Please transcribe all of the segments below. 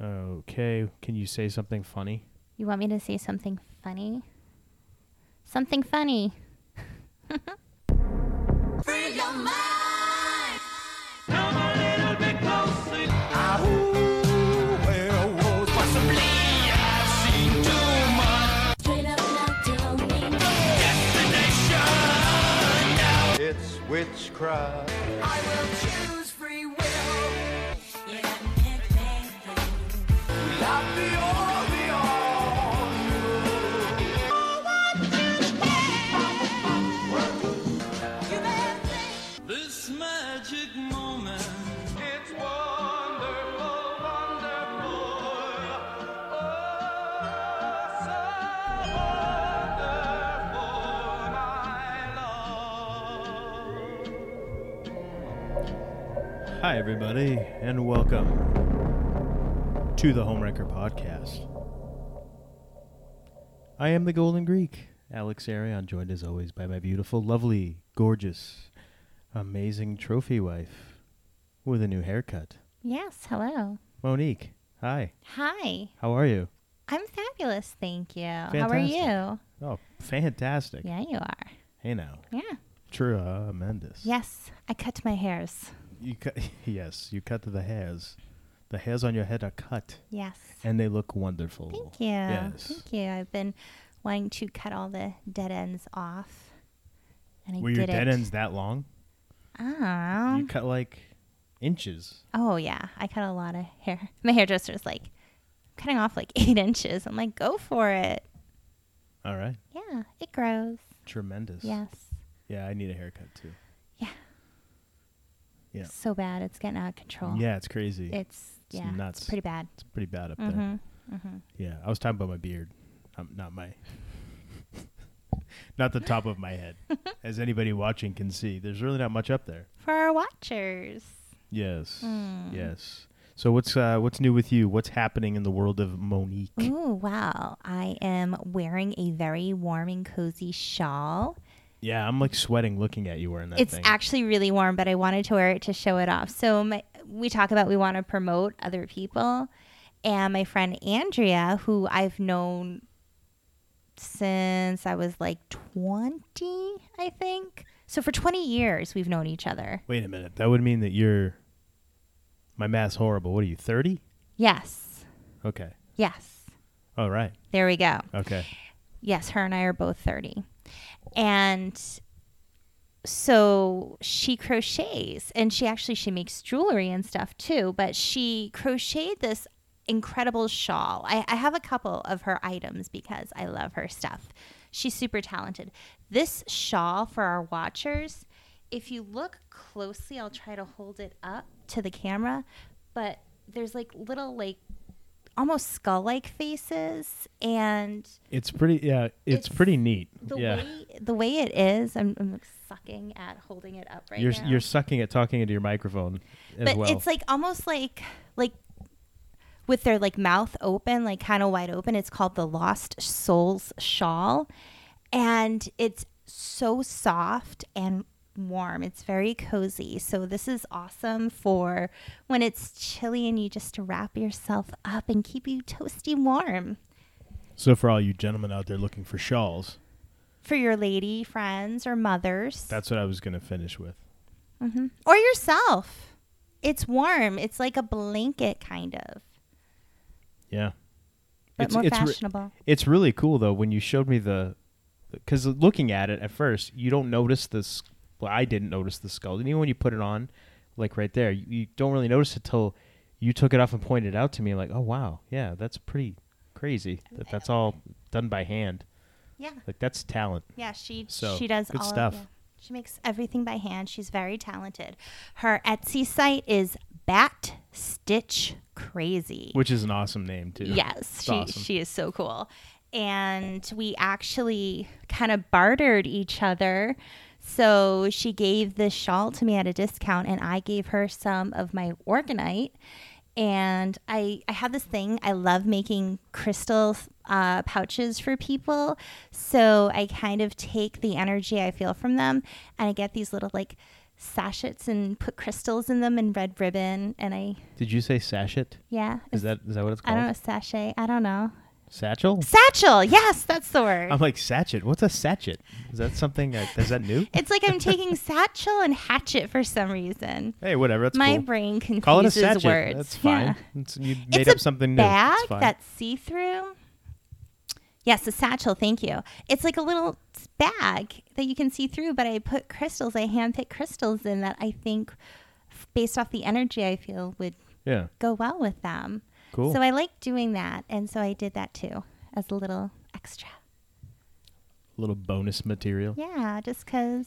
Okay. Can you say something funny? You want me to say something funny? Something funny. Free your mind. Come a little bit closer. Straight up now, tell me. It's witchcraft. I will choose everybody, and welcome to the Homewrecker Podcast. I am the Golden Greek, Alex Arion, joined as always by my beautiful, lovely, gorgeous, amazing trophy wife with a new haircut, Yes, hello. Monique. Hi, Hi. how are you? I'm fabulous, thank you. How are you? Oh, fantastic. Yeah, you are. Hey now, Yeah. tremendous. Uh, yes, I cut my hairs. You cut, yes, you cut the hairs. The hairs on your head are cut, Yes. and they look wonderful. Thank you. Yes. Thank you. I've been wanting to cut all the dead ends off. And I Were your dead it. ends that long? Oh. You cut like inches. Oh yeah, I cut a lot of hair. My hairdresser's like cutting off like eight inches. I'm like, go for it. All right. Yeah, it grows. Tremendous. Yes. Yeah, I need a haircut too. Yeah. So bad, it's getting out of control. Yeah, it's crazy. It's It's yeah, nuts. It's pretty bad. It's pretty bad up there. Mm-hmm. Mm-hmm. Yeah, I was talking about my beard, um, not my, not the top of my head. As anybody watching can see, there's really not much up there. For our watchers. Yes. Mm. Yes. So what's uh, what's new with you? What's happening in the world of Monique? Oh wow. I am wearing a very warm and cozy shawl. Yeah, I'm like sweating looking at you wearing that it's thing. actually really warm, but I wanted to wear it to show it off. So my, we talk about we want to promote other people, and my friend Andrea, who I've known since I was like 20, I think. So for 20 years we've known each other. Wait a minute. That would mean that you're. My math's horrible. What are you? Thirty? Yes. Okay. Yes. All right. There we go. Okay. Yes, her and I are both 30. And so she crochets and she actually she makes jewelry and stuff too, but she crocheted this incredible shawl. I, I have a couple of her items because I love her stuff. She's super talented. This shawl for our watchers, if you look closely, I'll try to hold it up to the camera, but there's like little like almost skull like faces and It's pretty. Yeah, it's, It's pretty neat. the yeah. way the way it is, I'm, I'm sucking at holding it up right you're now. you're sucking at talking into your microphone as but well. it's like almost like like with their like mouth open, like kind of wide open. It's called the Lost Souls shawl, and it's so soft and warm. It's very cozy. So this is awesome for when it's chilly and you just wrap yourself up and keep you toasty warm. so for all you gentlemen out there looking for shawls, For your lady friends or mothers. that's what I was gonna finish with. hmm Or yourself. It's warm. It's like a blanket, kind of, Yeah. but it's more it's re- fashionable. it's really cool though when you showed me the, because looking at it at first you don't notice this. Well, I didn't notice the skull. And even when you put it on, like right there, you, you don't really notice it till you took it off and pointed it out to me. Like, oh wow, yeah, that's pretty crazy. That that's all done by hand. yeah, Like that's talent. yeah. She So, she does good all stuff. Of, yeah. She makes everything by hand. She's very talented. Her Etsy site is Bat Stitch Crazy. Which is an awesome name too. Yes, she awesome. she is so cool. And we actually kind of bartered each other. So she gave this shawl to me at a discount, and I gave her some of my orgonite. And I I have this thing. I love making crystal uh, pouches for people. So I kind of take the energy I feel from them, and I get these little like sachets and put crystals in them and red ribbon. And I, Did you say sachet? yeah. Is that is that what it's called? I don't know, sachet. I don't know. Satchel? Satchel. Yes, that's the word. I'm like sachet. What's a sachet? Is that something? Uh, is that new? it's like I'm taking satchel and hatchet for some reason. Hey, whatever. That's My cool. brain confuses Call it a sachet. words. That's fine. Yeah. It's, you made it's up a something new. bag that's see through. Yes, a satchel. Thank you. It's like a little bag that you can see through, but I put crystals. I handpick crystals in that I think, based off the energy I feel, would yeah. go well with them. Cool. So I like doing that, and so I did that too as a little extra. little bonus material. Yeah, just because.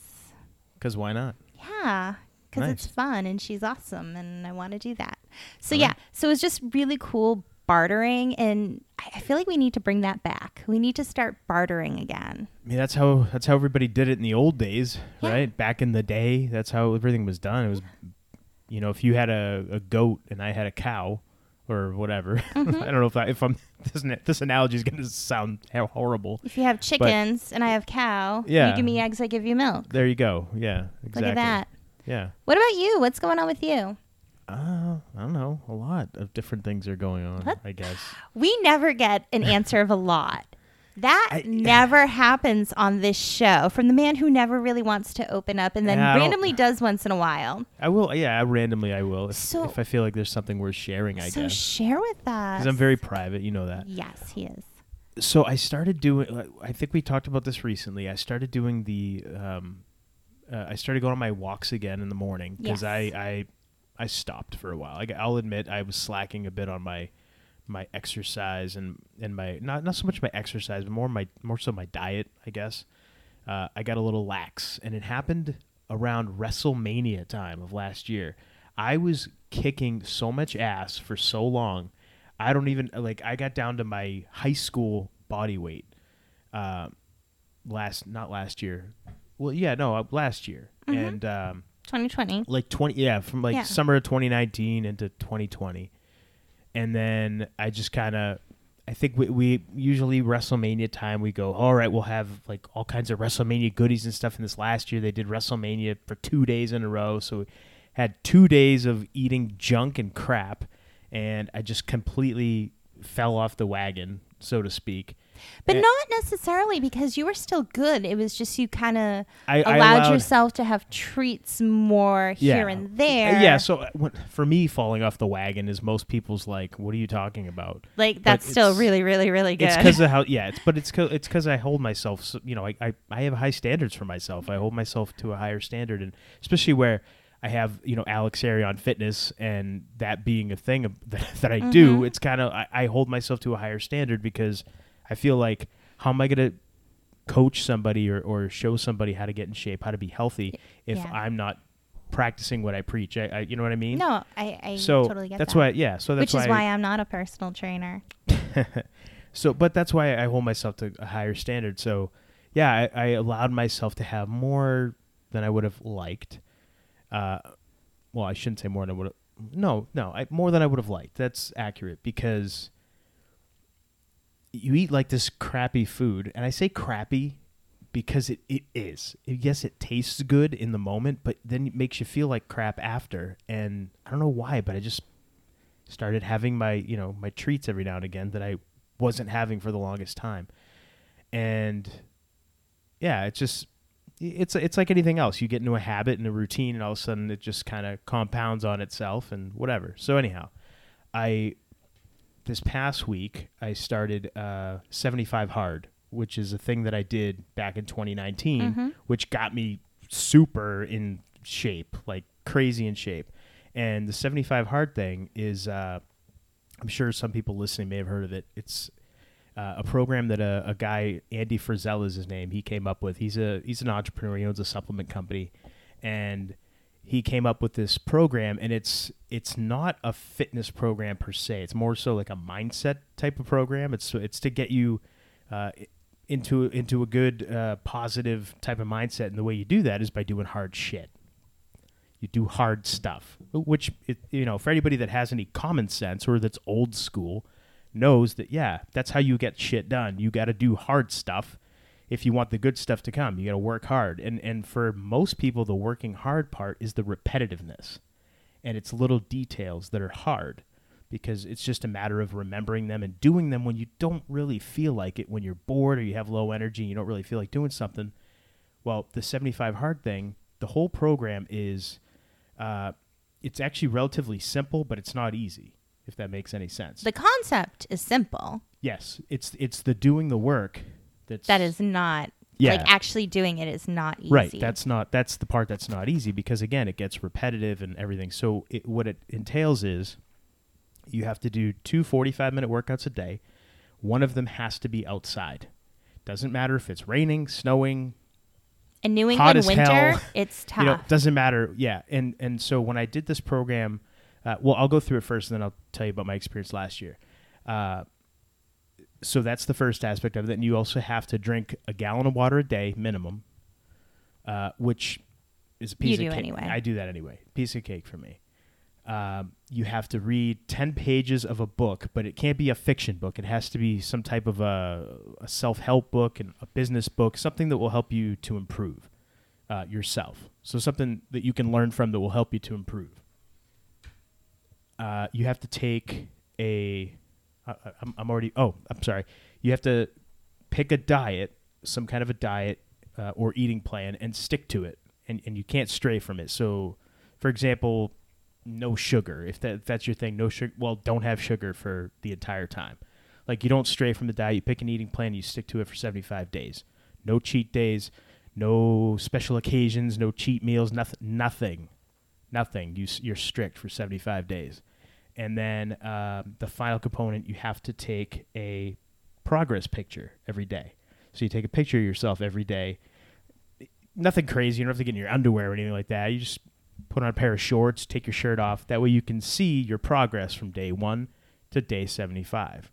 Because why not? Yeah, because it's fun and she's awesome, and I want to do that. So All yeah, right. so it's just really cool bartering, and I I feel like we need to bring that back. We need to start bartering again. I mean, that's how that's how everybody did it in the old days, Yeah. right? Back in the day, that's how everything was done. It was, you know, if you had a, a goat and I had a cow, or whatever. Mm-hmm. I don't know if I, if I'm this this analogy is going to sound horrible. If you have chickens and I have cow, Yeah. you give me eggs, I give you milk. There you go. Yeah, exactly. Look at that. Yeah. What about you? What's going on with you? Uh, I don't know. A lot of different things are going on. What? I guess. We never get an answer of a lot. That I- never happens on this show from the man who never really wants to open up and then Yeah, randomly does once in a while. I will. Yeah, randomly I will if, So- if I feel like there's something worth sharing. I so guess share with us. because I'm very private. You know that. Yes, he is. so I started doing. like, I think we talked about this recently. I started doing the. Um, uh, I started going on my walks again in the morning because Yes. I, I I stopped for a while. I, I'll admit I was slacking a bit on my my exercise and and my not not so much my exercise, but more my more so my diet. I guess uh, I got a little lax, and it happened around WrestleMania time of last year. I was kicking so much ass for so long. I don't even like. I got down to my high school body weight. Uh, last not last year. Well, yeah, no, uh, last year, and um, 2020. like twenty, yeah, from like Yeah. summer of 2019 into 2020, and then I just kind of. I think we, we usually WrestleMania time we go all right we'll have like all kinds of WrestleMania goodies and stuff. In this last year they did WrestleMania for two days in a row, so we had two days of eating junk and crap, and I just completely fell off the wagon, so to speak. But And- not necessarily because you were still good. It was just you kind of allowed, allowed- yourself to have treats more here and there. Yeah, so uh, for me, falling off the wagon is most people's like, "What are you talking about?" like that's still really, really, really good. It's because of how, yeah, it's but it's co- it's because I hold myself, so, you know, I, I I have high standards for myself. I hold myself to a higher standard, and especially where I have you know Alex Arion Fitness and that being a thing that, that I do, Mm-hmm. it's kind of I, I hold myself to a higher standard because I feel like how am I gonna coach somebody or, or show somebody how to get in shape, how to be healthy if Yeah. I'm not practicing what I preach. I, I you know what I mean? no, I, I so totally get that's that. why yeah so that's Which is why, why I'm not a personal trainer. so but that's why i hold myself to a higher standard so yeah i, I allowed myself to have more than i would have liked uh, well i shouldn't say more than i would have no no I, more than i would have liked that's accurate because you eat like this crappy food and i say crappy because it, it is yes it tastes good in the moment but then it makes you feel like crap after and i don't know why but i just started having my you know my treats every now and again that I wasn't having for the longest time, and yeah, it's just it's it's like anything else. You get into a habit and a routine, and all of a sudden it just kind of compounds on itself and whatever. So anyhow, I this past week I started uh, 75 hard, which is a thing that I did back in 2019, which got me super in shape, like crazy in shape. And the 75 hard thing is, uh, I'm sure some people listening may have heard of it. It's uh, a program that a, a guy Andy Frisella is his name. He came up with. He's a he's an entrepreneur. He owns a supplement company, and he came up with this program. And it's it's not a fitness program per se. It's more so like a mindset type of program. It's it's to get you. Uh, into into a good uh, positive type of mindset, and the way you do that is by doing hard shit you do hard stuff which it, you know for anybody that has any common sense or that's old school knows that yeah that's how you get shit done you got to do hard stuff if you want the good stuff to come, you got to work hard. And and for most people, the working hard part is the repetitiveness, and it's little details that are hard because it's just a matter of remembering them and doing them when you don't really feel like it, when you're bored or you have low energy and you don't really feel like doing something. Well, the 75 hard thing, the whole program is, uh, it's actually relatively simple, but it's not easy. If that makes any sense. The concept is simple. yes, it's it's the doing the work that's That is not Yeah. like actually doing it is not easy. Right. That's not that's the part that's not easy because again, it gets repetitive and everything. So it, what it entails is you have to do two 45 minute workouts a day. One of them has to be outside. Doesn't matter if it's raining, snowing, in New England winter, hell. it's tough. you know, doesn't matter. Yeah. And and so when I did this program, uh, well, I'll go through it first, and then I'll tell you about my experience last year. Uh, so that's the first aspect of it. And you also have to drink a gallon of water a day minimum, uh, which is a piece You of do cake. anyway. I do that anyway. Piece of cake for me. Um, you have to read 10 pages of a book, but it can't be a fiction book. It has to be some type of a, a self help book and a business book, something that will help you to improve uh, yourself. So, something that you can learn from that will help you to improve. Uh, you have to take a. Uh, I'm, I'm already. Oh, I'm sorry. You have to pick a diet, some kind of a diet uh, or eating plan, and stick to it. And, and you can't stray from it. So, for example, no sugar. If, that, if that's your thing, no sugar. Well, don't have sugar for the entire time. Like you don't stray from the diet. You pick an eating plan. You stick to it for 75 days. No cheat days. No special occasions. No cheat meals. Nothing. Nothing. Nothing. You you're strict for 75 days. And then um, the final component, you have to take a progress picture every day. So you take a picture of yourself every day. Nothing crazy. You don't have to get in your underwear or anything like that. You just put on a pair of shorts, take your shirt off. That way you can see your progress from day one to day 75.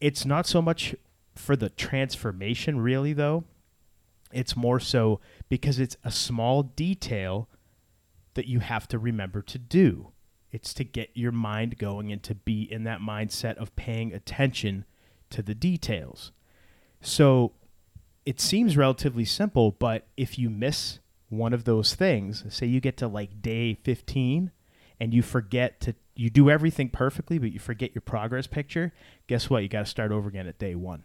It's not so much for the transformation, really, though. It's more so because it's a small detail that you have to remember to do. It's to get your mind going and to be in that mindset of paying attention to the details. So it seems relatively simple, but if you miss one of those things, say you get to like day 15 and you forget to, you do everything perfectly, but you forget your progress picture, guess what? You got to start over again at day one.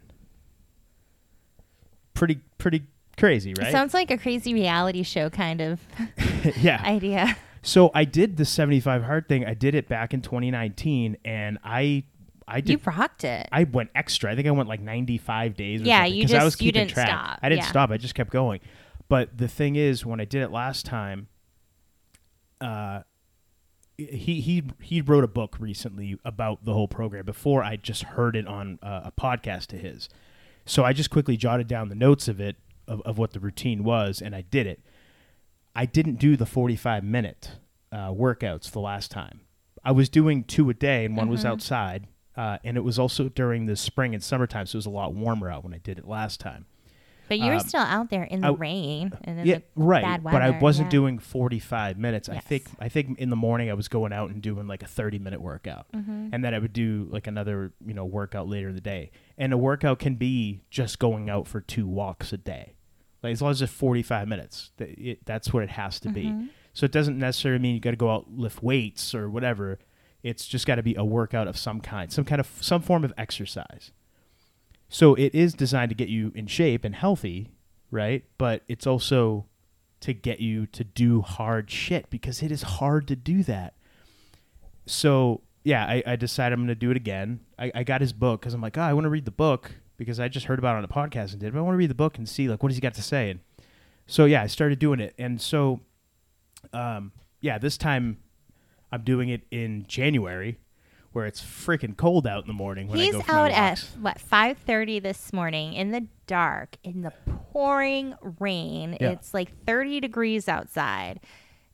Pretty, pretty crazy, It right? sounds like a crazy reality show kind of yeah. idea. So I did the 75 hard thing. I did it back in 2019 and I I did You rocked it. I went extra. I think I went like 95 days or Yeah, something, you 'cause I was just- you didn't track. stop. I didn't Yeah. stop. I just kept going. But the thing is when I did it last time uh he he he wrote a book recently about the whole program before I just heard it on uh, a podcast to his. So I just quickly jotted down the notes of it of, of what the routine was and I did it. I didn't do the 45 minute uh, workouts the last time. I was doing two a day, and one was outside, uh, and it was also during the spring and summertime, so it was a lot warmer out when I did it last time. But you were Um, still out there in the I- rain and in yeah, the right. bad weather. but I wasn't yeah. doing 45 minutes. I think I think in the morning I was going out and doing like a 30 minute workout, Mm-hmm. and then I would do like another you know workout later in the day. And a workout can be just going out for two walks a day, like as long as it's 45 minutes. It, that's what it has to Mm-hmm. be. So it doesn't necessarily mean you got to go out lift weights or whatever. It's just got to be a workout of some kind, some kind of some form of exercise. So it is designed to get you in shape and healthy, right? But it's also to get you to do hard shit because it is hard to do that. So yeah, I, I decided I'm going to do it again. I, I got his book because I'm like, oh, I want to read the book because I just heard about it on a podcast and did. But I want to read the book and see like what has he got to say. And so yeah, I started doing it, and so um, yeah, this time I'm doing it in January, where it's freaking cold out in the morning when I He's go for my out at what five thirty this morning in the dark in the pouring rain. Yeah. It's like thirty degrees outside,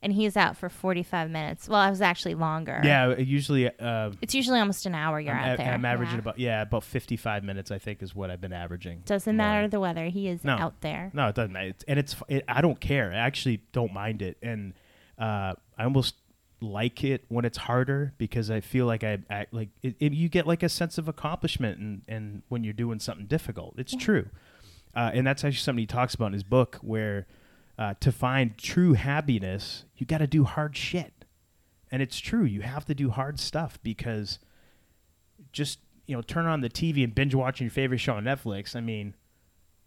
and he's out for forty five minutes. Well, I was actually longer. Yeah, usually uh, it's usually almost an hour. You're I'm, out a- there. I'm averaging Yeah. about yeah about 55 minutes. I think is what I've been averaging. Doesn't matter the weather. He is No. out there. No, it doesn't. It's, and it's it, I don't care. I actually don't mind it, and uh, I almost like it when it's harder because I feel like I, I like it, it, you get like a sense of accomplishment and and when you're doing something difficult. It's true. uh, and that's actually something he talks about in his book, where uh, to find true happiness, you got to do hard shit, and it's true. You have to do hard stuff because just you know turn on the TV and binge watching your favorite show on Netflix. I mean,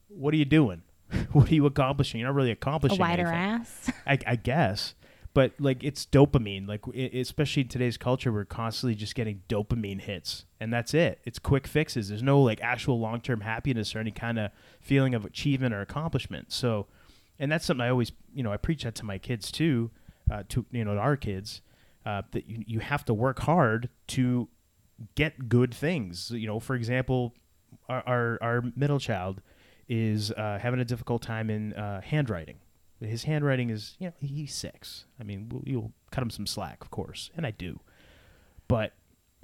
what are you doing? what are you accomplishing? You're not really A accomplishing wider anything. ass. I, I guess. But like it's dopamine, like i especially in today's culture, we're constantly just getting dopamine hits, and that's it. It's quick fixes. There's no like actual long term happiness or any kind of feeling of achievement or accomplishment. So, and that's something I always, you know, I preach that to my kids too, uh, to you know, to our kids, uh, that you you have to work hard to get good things. You know, for example, our our, our middle child is uh, having a difficult time in uh, handwriting. His handwriting is, you know, he's six. I mean, we'll, you'll cut him some slack, of course, and I do. But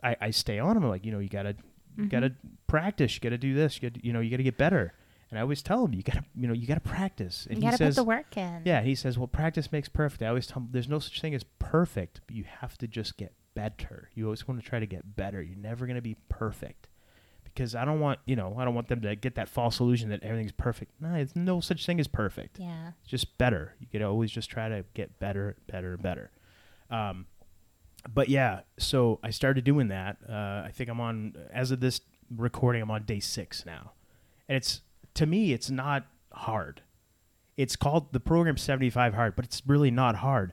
I, I stay on him I'm like, you know, you gotta, you gotta practice. You gotta do this. You gotta, you know, you gotta get better. And I always tell him, you gotta, you know, you gotta practice. And You he got to says, put the work in. yeah, he says, well, practice makes perfect. I always tell him there's no such thing as perfect, but you have to just get better. You always want to try to get better. You're never going to be perfect because I don't want, you know, I don't want them to get that false illusion that everything's perfect. No, it's no such thing as perfect. Yeah. It's just better. You can always just try to get better, better, better. Um, but yeah, so I started doing that. Uh, I think I'm on, as of this recording, I'm on day six now. And it's, to me, it's not hard. It's called the program 75 hard, but it's really not hard.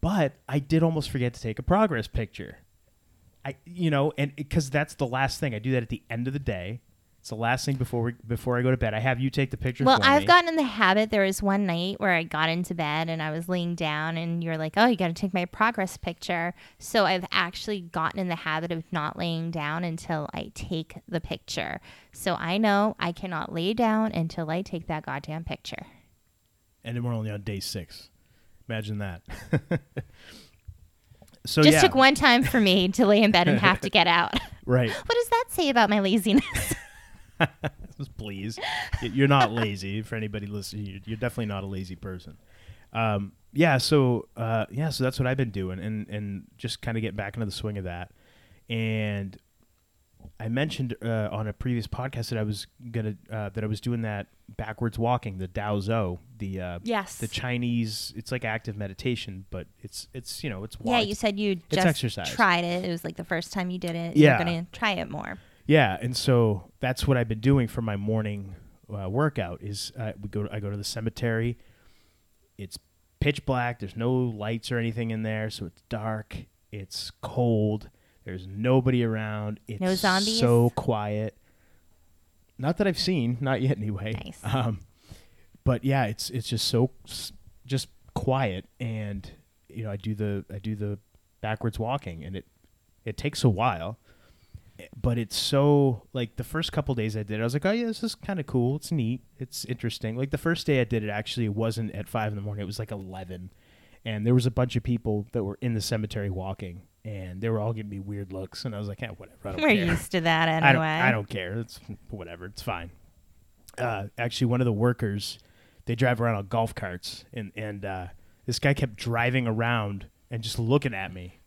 But I did almost forget to take a progress picture. I, you know, and because that's the last thing I do that at the end of the day. It's the last thing before we before I go to bed. I have you take the picture. Well, I've me. gotten in the habit. There was one night where I got into bed and I was laying down, and you're like, "Oh, you got to take my progress picture." So I've actually gotten in the habit of not laying down until I take the picture. So I know I cannot lay down until I take that goddamn picture. and then we're only on day six. Imagine that. so Just yeah, took one time for me to lay in bed and have to get out. right. what does that say about my laziness? Please, you're not lazy. For anybody listening, you're, definitely not a lazy person. Um, yeah. So uh, yeah. So that's what I've been doing, and and just kind of get back into the swing of that. And I mentioned uh, on a previous podcast that I was gonna uh, that I was doing that backwards walking, the Dao Zou, the uh, Yes. the Chinese. It's like active meditation, but it's it's you know it's yeah, you said you just exercise. tried it. It was like the first time you did it. Yeah. You're going to try it more. Yeah, and so that's what I've been doing for my morning uh, workout. Is uh, we go? I go to the cemetery. It's pitch black. There's no lights or anything in there, so it's dark. It's cold. There's nobody around. It's No zombies? so quiet. Not that I've seen, not yet anyway. Nice. Um, but yeah, it's it's just so just quiet, and you know I do the I do the backwards walking, and it it takes a while but it's so like the first couple days I did, it, I was like, oh yeah, this is kind of cool. It's neat. It's interesting. Like the first day I did it, actually, it wasn't at five in the morning. It was like eleven, and there was a bunch of people that were in the cemetery walking, and they were all giving me weird looks, and I was like, yeah, whatever. I don't We're care. used to that anyway. I don't, I don't care. It's whatever. It's fine. Uh, actually, one of the workers, they drive around on golf carts, and and uh, this guy kept driving around and just looking at me,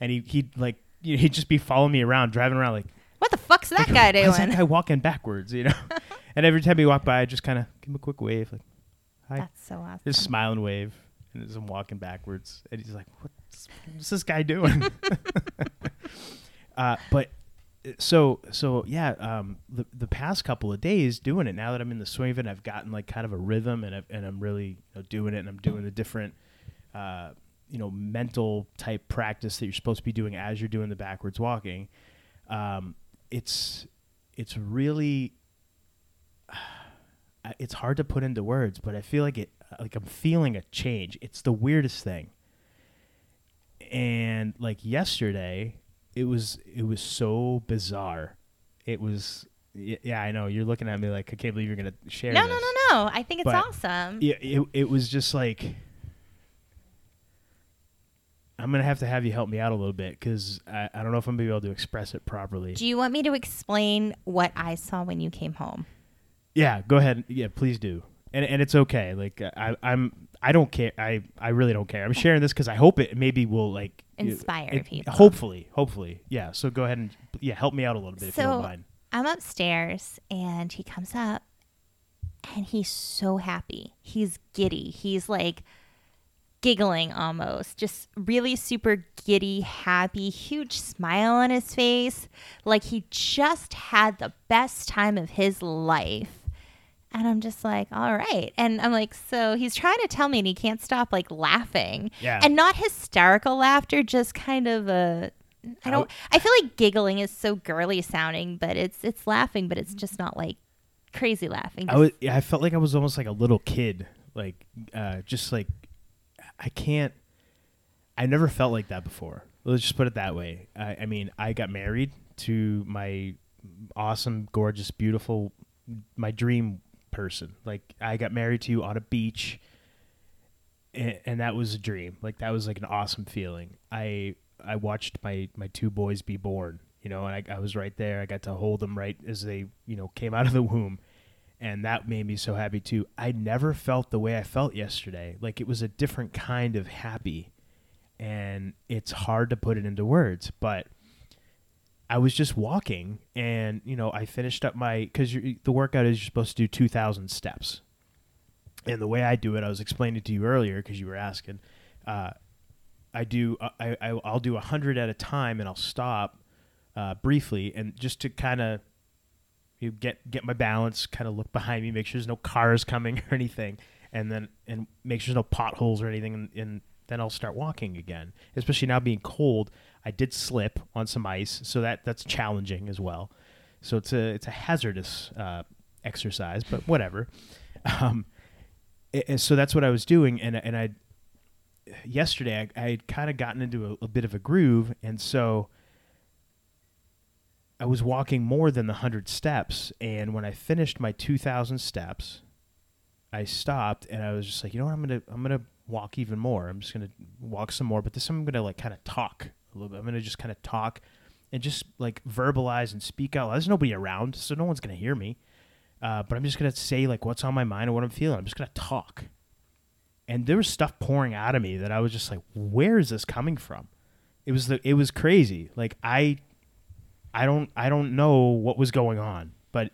and he he like you know, he'd just be following me around, driving around like What the fuck's that guy why is doing? that guy walking backwards, you know? and every time he walked by, I just kind of give him a quick wave, like, hi. That's so awesome. Just smile and wave. And as I'm walking backwards, and he's like, what's, what's this guy doing? uh, but uh, so, so yeah, um, the, the past couple of days doing it, now that I'm in the swing of it, I've gotten like kind of a rhythm and, I've, and I'm really you know, doing it and I'm doing the different, uh, you know, mental type practice that you're supposed to be doing as you're doing the backwards walking. Um, it's, it's really, it's hard to put into words, but I feel like it like I'm feeling a change. It's the weirdest thing. And like yesterday, it was it was so bizarre. It was yeah, I know. You're looking at me like I can't believe you're going to share no, this. no, no, no. I think it's But- awesome. Yeah, it it was just like I'm going to have to have you help me out a little bit cuz I, I don't know if I'm to be able to express it properly. Do you want me to explain what I saw when you came home? Yeah, go ahead. Yeah, please do. And and it's okay. Like I I'm I don't care. I I really don't care. I'm sharing this because I hope it maybe will like Inspire it- people. Hopefully, hopefully. Yeah. So go ahead and yeah, help me out a little bit if you don't So mind. I'm upstairs and he comes up and he's so happy. He's giddy. He's like giggling almost, just really super giddy, happy, huge smile on his face, like he just had the best time of his life. And I'm just like, all right. And I'm like, so he's trying to tell me and he can't stop like laughing. Yeah. And not hysterical laughter, just kind of a I don't I feel like giggling is so girly sounding, but it's it's laughing, but it's just not like crazy laughing. I was, yeah, I felt like I was almost like a little kid, like uh, just like I can't. I never felt like that before. Let's just put it that way. I, I mean, I got married to my awesome, gorgeous, beautiful, my dream person. Like I got married to you on a beach, and, and that was a dream. Like that was like an awesome feeling. I I watched my my two boys be born. You know, and I, I was right there. I got to hold them right as they, you know, came out of the womb and that made me so happy too. I never felt the way I felt yesterday. Like it was a different kind of happy, and it's hard to put it into words. But I was just walking, and you know, I finished up my because the workout is you're supposed to do two thousand steps, and the way I do it, I was explaining to you earlier because you were asking. Uh, I do I, I I'll do a hundred at a time, and I'll stop uh, briefly, and just to kind of you get get my balance, kind of look behind me, make sure there's no cars coming or anything, and then and make sure there's no potholes or anything, and, and then I'll start walking again. Especially now being cold, I did slip on some ice, so that that's challenging as well. So it's a it's a hazardous uh, exercise, but whatever. Um, and so that's what I was doing, and and I yesterday I had kind of gotten into a, a bit of a groove, and so. I was walking more than the 100 steps. And when I finished my 2,000 steps, I stopped and I was just like, you know what? I'm going to, I'm going to walk even more. I'm just going to walk some more, but this time I'm going to like kind of talk a little bit. I'm going to just kind of talk and just like verbalize and speak out. There's nobody around, so no one's going to hear me. Uh, but I'm just going to say like what's on my mind and what I'm feeling. I'm just going to talk. And there was stuff pouring out of me that I was just like, where is this coming from? It was the, it was crazy. Like I I don't I don't know what was going on, but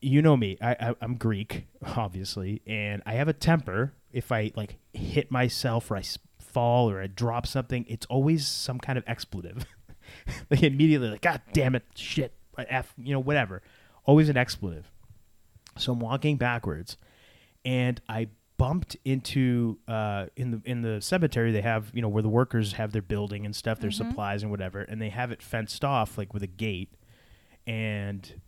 you know me. I, I I'm Greek, obviously, and I have a temper. If I like hit myself or I fall or I drop something, it's always some kind of expletive. like immediately, like God damn it, shit, f, you know, whatever. Always an expletive. So I'm walking backwards, and I bumped into uh, in the in the cemetery. They have you know where the workers have their building and stuff, their supplies and whatever, and they have it fenced off like with a gate. And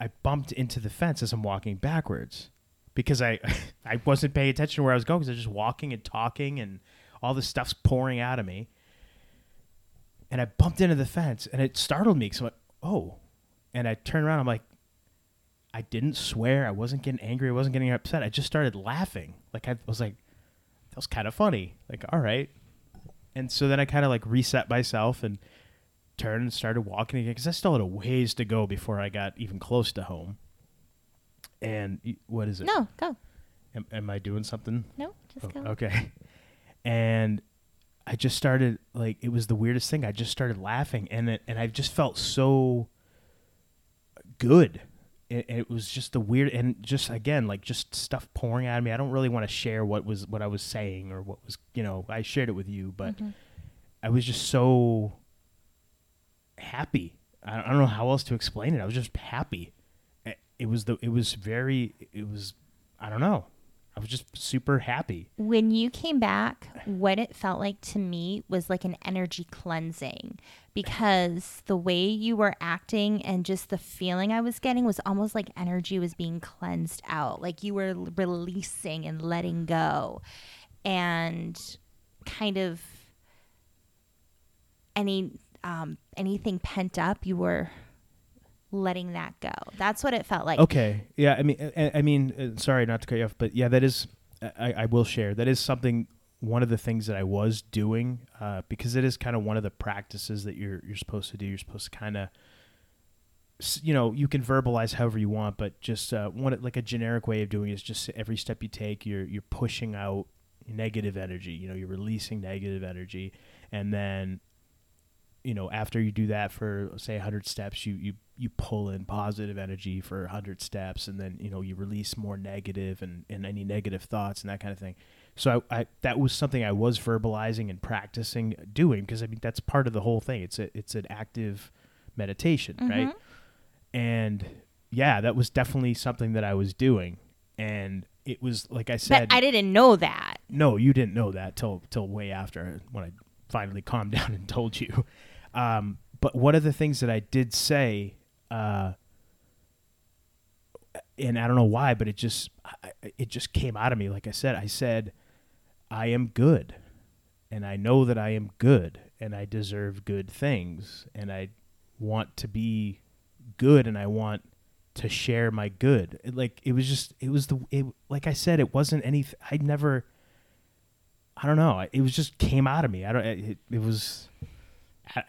I bumped into the fence as I'm walking backwards because I I wasn't paying attention to where I was going because I was just walking and talking and all this stuff's pouring out of me. And I bumped into the fence and it startled me because I'm like, oh. And I turn around. I'm like, I didn't swear. I wasn't getting angry. I wasn't getting upset. I just started laughing. Like I was like, that was kind of funny. Like, all right. And so then I kind of like reset myself and turned and started walking again because I still had a ways to go before I got even close to home. And what is it? no, go. Am, am I doing something? No, just Oh, go. okay. And I just started like it was the weirdest thing. I just started laughing, and it, and I just felt so good. It, it was just the weird, and just again like just stuff pouring out of me. I don't really want to share what was what I was saying or what was you know I shared it with you, but mm-hmm. I was just so happy. I I don't know how else to explain it. I was just happy. It- It was the it was very it was I don't know. I was just super happy. When you came back, what it felt like to me was like an energy cleansing because the way you were acting and just the feeling I was getting was almost like energy was being cleansed out. Like you were releasing and letting go and kind of any um, anything pent up, you were letting that go. That's what it felt like. Okay. Yeah. I mean, I, I mean, uh, sorry not to cut you off, but yeah, that is, I, I will share. That is something. One of the things that I was doing, uh, because it is kind of one of the practices that you're you're supposed to do. You're supposed to kind of, you know, you can verbalize however you want, but just uh, one like a generic way of doing it is just every step you take, you're you're pushing out negative energy. You know, you're releasing negative energy, and then you know after you do that for say 100 steps you you you pull in positive energy for 100 steps and then you know you release more negative and and any negative thoughts and that kind of thing. So I, I that was something I was verbalizing and practicing doing because I mean that's part of the whole thing. It's a it's an active meditation right? And yeah that was definitely something that I was doing. And it was like I said But I didn't know that. no, you didn't know that till till way after when I finally calmed down and told you. Um, but one of the things that I did say, uh, and I don't know why, but it just it just came out of me. Like I said, I said, I am good, and I know that I am good, and I deserve good things, and I want to be good, and I want to share my good. It, like it was just it was the it, like I said, it wasn't any. I never. I don't know. It was just came out of me. I don't. It, it was. I,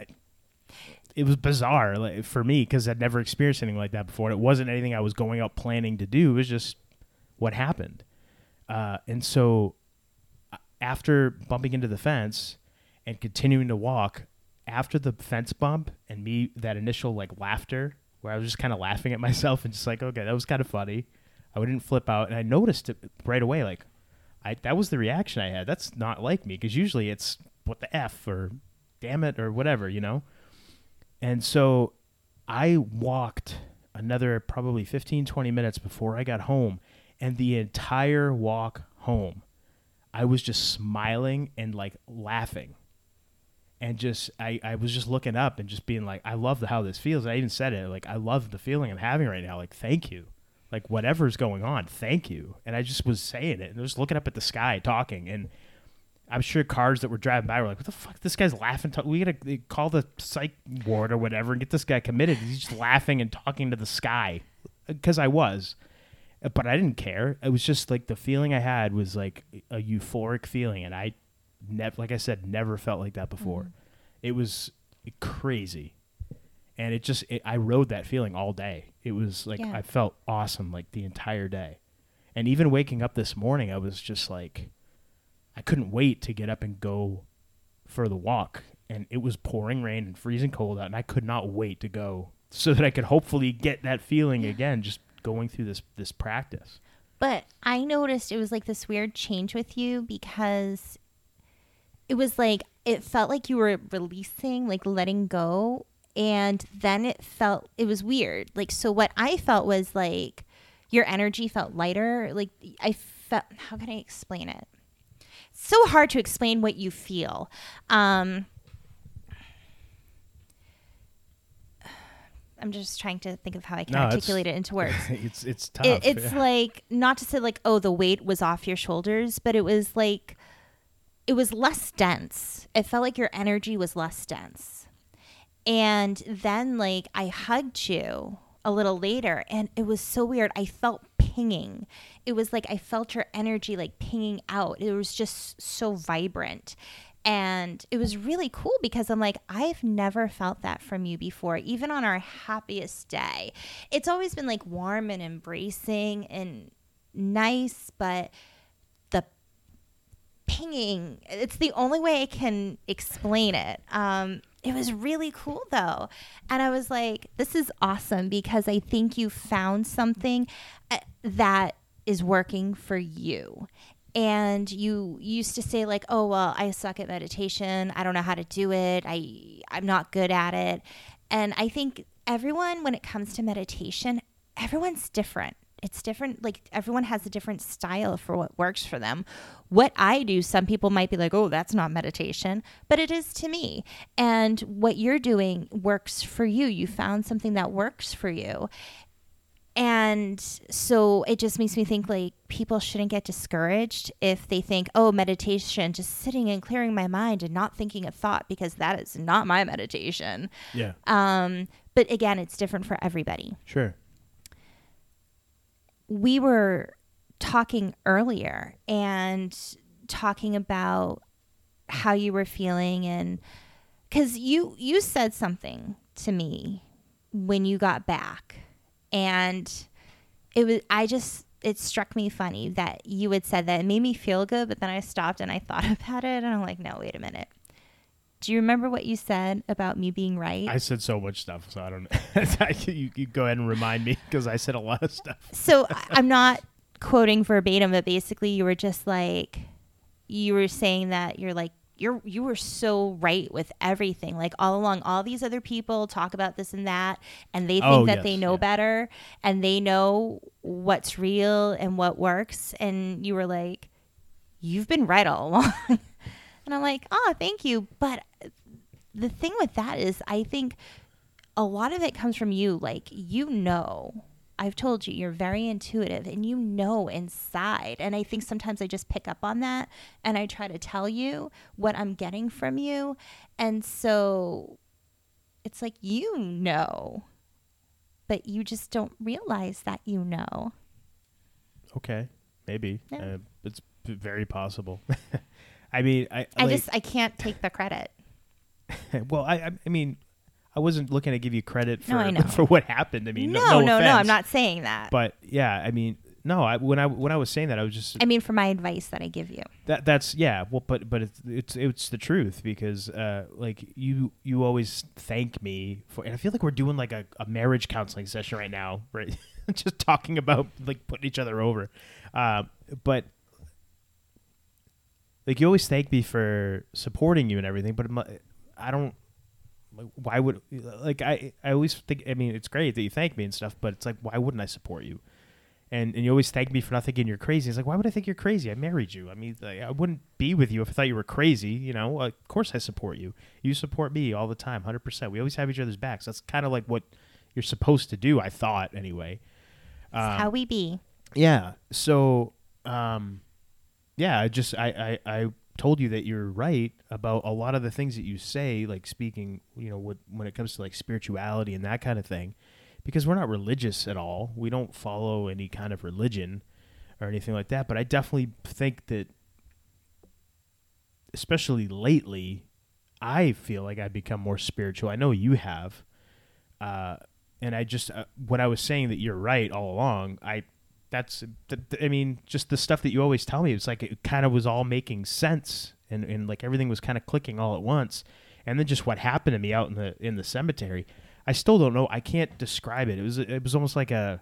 it was bizarre like, for me because I'd never experienced anything like that before. And it wasn't anything I was going out planning to do. It was just what happened. Uh, and so after bumping into the fence and continuing to walk, after the fence bump and me that initial like laughter where I was just kind of laughing at myself and just like, okay, that was kind of funny. I didn't flip out, and I noticed it right away. Like, I that was the reaction I had. That's not like me because usually it's what the f or damn it or whatever, you know. And so I walked another probably 15, 20 minutes before I got home. And the entire walk home, I was just smiling and like laughing. And just, I, I was just looking up and just being like, I love how this feels. I even said it, like, I love the feeling I'm having right now. Like, thank you. Like, whatever's going on, thank you. And I just was saying it and just looking up at the sky, talking. And I'm sure cars that were driving by were like, "What the fuck? This guy's laughing. To- we gotta call the psych ward or whatever and get this guy committed." He's just laughing and talking to the sky, because I was, uh, but I didn't care. It was just like the feeling I had was like a euphoric feeling, and I never, like I said, never felt like that before. Mm-hmm. It was crazy, and it just it, I rode that feeling all day. It was like Yeah. I felt awesome like the entire day, and even waking up this morning, I was just like. I couldn't wait to get up and go for the walk. And it was pouring rain and freezing cold out, and I could not wait to go so that I could hopefully get that feeling again, just going through this this practice. But I noticed it was like this weird change with you because it was like it felt like you were releasing, like letting go, and then it felt it was weird. Like so what I felt was like your energy felt lighter, like I felt how can I explain it? So hard to explain what you feel. Um I'm just trying to think of how I can No, articulate it into words it's it's tough. it, it's yeah. like not to say like oh the weight was off your shoulders but it was like it was less dense it felt like your energy was less dense and then like i hugged you a little later and it was so weird i felt pinging it was like i felt your energy like pinging out it was just so vibrant and it was really cool because I'm like, I've never felt that from you before, even on our happiest day. It's always been like warm and embracing and nice, but the pinging, it's the only way I can explain it. Um, it was really cool though. And I was like, this is awesome because I think you found something uh, that is working for you. And you used to say like oh well i suck at meditation. I don't know how to do it. I i'm not good at it. And i think everyone when it comes to meditation everyone's different it's different like everyone has a different style for what works for them what i do some people might be like oh that's not meditation but it is to me and what you're doing works for you you found something that works for you and so it just makes me think like people shouldn't get discouraged if they think, oh, meditation, just sitting and clearing my mind and not thinking a thought, because that is not my meditation. yeah, Um, but again, it's different for everybody. sure. We were talking earlier and talking about how you were feeling and because you you said something to me when you got back and it was i just it struck me funny that you had said that. It made me feel good but then i stopped and i thought about it and i'm like no wait a minute Do you remember what you said about me being right? I said so much stuff, so I don't know. you, you go ahead and remind me because I said a lot of stuff. so I'm not quoting verbatim, but basically you were just like you were saying that you're like you're you were so right with everything. Like all along, all these other people talk about this and that, and they think Oh, that yes, they know yeah. better and they know what's real and what works. And you were like, You've been right all along. and I'm like, Oh, thank you. But the thing with that is I think a lot of it comes from you. Like, you know, I've told you, you're very intuitive and you know inside. And I think sometimes I just pick up on that and I try to tell you what I'm getting from you. And so it's like, you know, but you just don't realize that you know. Okay, maybe Yeah. uh, it's very possible. I mean, I, I like- just, I can't take the credit. well, I, I- mean, I wasn't looking to give you credit for No, for what happened. I mean, no, no, no, no, I'm not saying that. But yeah, I mean, no. I, when I when I was saying that, I was just I mean, for my advice that I give you. that that's yeah. Well, but but it's it's it's the truth because uh like you you always thank me for, and I feel like we're doing like a, a marriage counseling session right now, right? just talking about like putting each other over, uh, but like you always thank me for supporting you and everything, but I don't. like, Why would like I? I always think. I mean, it's great that you thank me and stuff, but it's like, why wouldn't I support you? And and you always thank me for not thinking you're crazy. It's like, why would I think you're crazy? I married you. I mean, like, I wouldn't be with you if I thought you were crazy. You know, of course I support you. You support me all the time, hundred percent. We always have each other's backs. That's kind of like what you're supposed to do. I thought anyway. Um, how we be. yeah. So, um, yeah, I just I, I I told you that you're right about a lot of the things that you say, like speaking, you know, with, when it comes to like spirituality and that kind of thing, because we're not religious at all. We don't follow any kind of religion or anything like that. But I definitely think that, especially lately, I feel like I've become more spiritual. I know you have. Uh, and I just uh, when I was saying that you're right all along, I that's th- th- I mean just the stuff that you always tell me. It's like it kind of was all making sense, and and like everything was kind of clicking all at once. And then just what happened to me out in the in the cemetery, I still don't know. I can't describe it. It was it was almost like a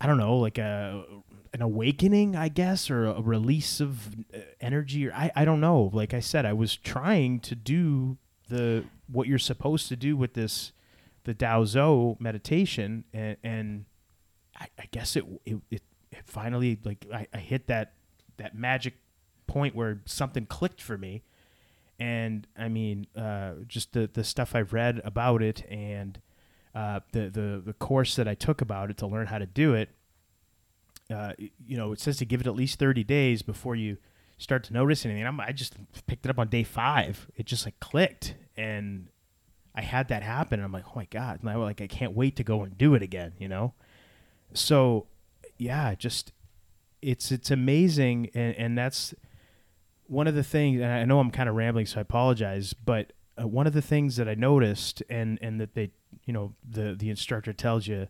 I don't know, like a an awakening, I guess, or a release of uh, energy, or I, I don't know. Like I said, I was trying to do the what you're supposed to do with this the Dao Zou meditation, and, and I, I guess it, it it finally like I, I hit that that magic point where something clicked for me, and I mean, uh, just the the stuff I've read about it and uh, the the the course that I took about it to learn how to do it. Uh, you know, it says to give it at least thirty days before you start to notice anything. I'm, I just picked it up on day five. It just like clicked, and I had that happen. And I'm like, oh my god! And I like I can't wait to go and do it again. You know, so yeah, just it's it's amazing, and and that's one of the things. And I know I'm kind of rambling, so I apologize. But uh, one of the things that I noticed, and and that they, you know, the the instructor tells you,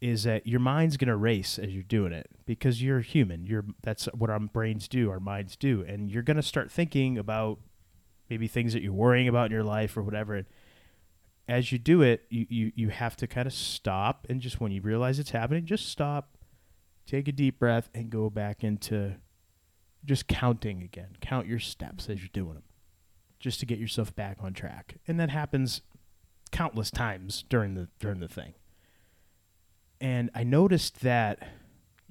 is that your mind's gonna race as you're doing it because you're human. You're that's what our brains do, our minds do, and you're gonna start thinking about maybe things that you're worrying about in your life or whatever. As you do it, you, you, you have to kind of stop and just when you realize it's happening, just stop, take a deep breath, and go back into just counting again. Count your steps as you're doing them, just to get yourself back on track. And that happens countless times during the during the thing. And I noticed that,